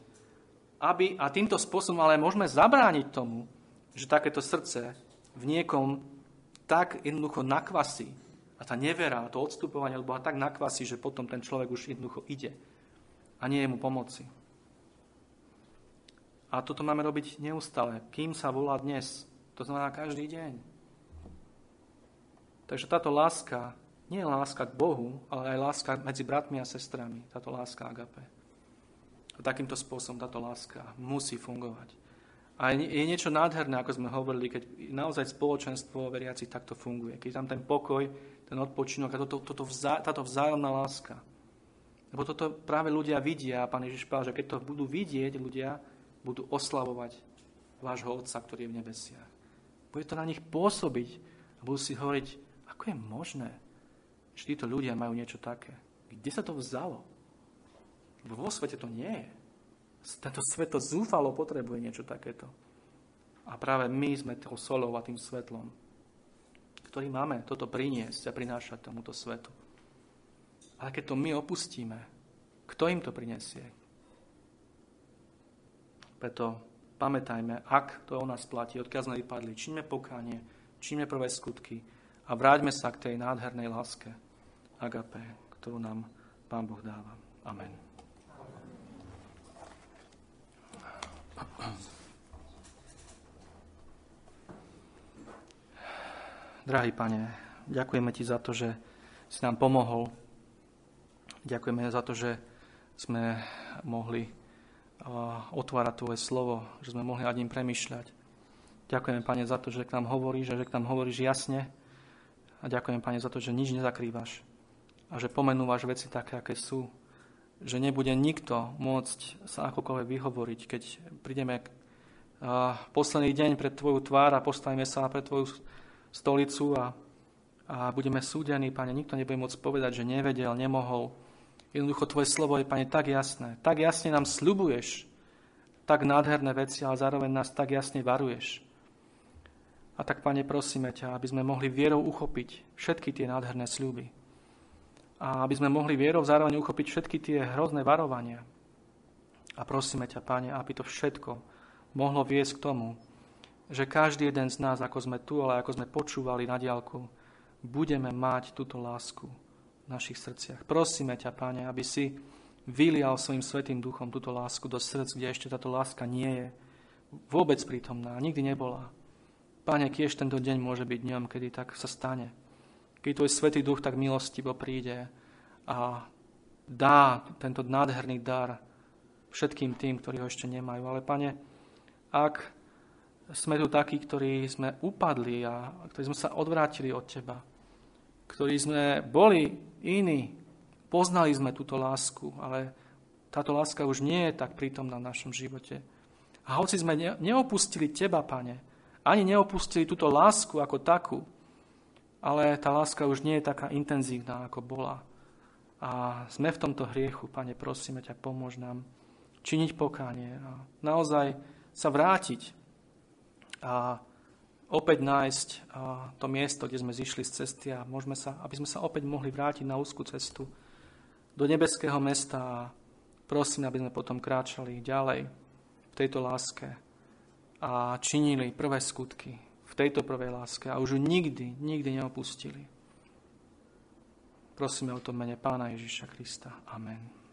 aby, a týmto spôsobom ale môžeme zabrániť tomu, že takéto srdce v niekom tak jednoducho nakvasí a tá nevera, to odstupovanie od Boha tak nakvasí, že potom ten človek už jednoducho ide a nie je mu pomoci. A toto máme robiť neustále. Kým sa volá dnes, to znamená každý deň. Takže táto láska nie je láska k Bohu, ale aj láska medzi bratmi a sestrami. Táto láska agape. A takýmto spôsobom táto láska musí fungovať. A je niečo nádherné, ako sme hovorili, keď naozaj spoločenstvo veriaci takto funguje. Keď tam ten pokoj, ten odpočinok a toto, toto vzá, táto vzájomná láska. Lebo toto práve ľudia vidia a Pán Ježiš povedal, že keď to budú vidieť ľudia, budú oslavovať vášho Otca, ktorý je v nebesiach. Bude to na nich pôsobiť a budú si hovoriť, ako je možné, že títo ľudia majú niečo také. Kde sa to vzalo? Lebo vo svete to nie je. Tento svet to zúfalo potrebuje niečo takéto. A práve my sme tou solou a tým svetlom, ktorý máme toto priniesť a prinášať tomuto svetu. Ale keď to my opustíme, kto im to prinesie? Preto pamätajme, ak to o nás platí, odkiaľ sme vypadli, čiňme pokánie, čiňme prvé skutky a vráťme sa k tej nádhernej láske agape, ktorú nám Pán Boh dáva. Amen. Drahý pane, ďakujeme ti za to, že si nám pomohol. Ďakujeme za to, že sme mohli otvárať tvoje slovo, že sme mohli nad ním premyšľať. Ďakujeme, Pane, za to, že k nám hovoríš že k nám hovoríš jasne. A ďakujem, Pane, za to, že nič nezakrývaš a že pomenúvaš veci také, aké sú. Že nebude nikto môcť sa akokoľvek vyhovoriť, keď prídeme posledný deň pred Tvoju tvár a postavíme sa pred Tvoju stolicu a, a budeme súdení, Pane, nikto nebude môcť povedať, že nevedel, nemohol. Jednoducho Tvoje slovo je, Pane, tak jasné. Tak jasne nám slubuješ tak nádherné veci, ale zároveň nás tak jasne varuješ. A tak, Pane, prosíme ťa, aby sme mohli vierou uchopiť všetky tie nádherné sľuby. A aby sme mohli vierou zároveň uchopiť všetky tie hrozné varovania. A prosíme ťa, Pane, aby to všetko mohlo viesť k tomu, že každý jeden z nás, ako sme tu, ale ako sme počúvali na diálku, budeme mať túto lásku v našich srdciach. Prosíme ťa, Pane, aby si vylial svojim svetým duchom túto lásku do srdc, kde ešte táto láska nie je vôbec prítomná, nikdy nebola. Pane, kiež tento deň môže byť dňom, kedy tak sa stane. Keď tvoj svetý duch tak milostivo príde a dá tento nádherný dar všetkým tým, ktorí ho ešte nemajú. Ale pane, ak sme tu takí, ktorí sme upadli a ktorí sme sa odvrátili od Teba, ktorí sme boli iní, poznali sme túto lásku, ale táto láska už nie je tak prítomná v našom živote. A hoci sme neopustili Teba, Pane, ani neopustili túto lásku ako takú, ale tá láska už nie je taká intenzívna, ako bola. A sme v tomto hriechu, Pane, prosíme ťa, pomôž nám činiť pokánie a naozaj sa vrátiť a opäť nájsť to miesto, kde sme zišli z cesty a môžeme sa, aby sme sa opäť mohli vrátiť na úzkú cestu do nebeského mesta a prosím, aby sme potom kráčali ďalej v tejto láske a činili prvé skutky v tejto prvej láske a už ju nikdy, nikdy neopustili. Prosíme o to mene Pána Ježiša Krista. Amen.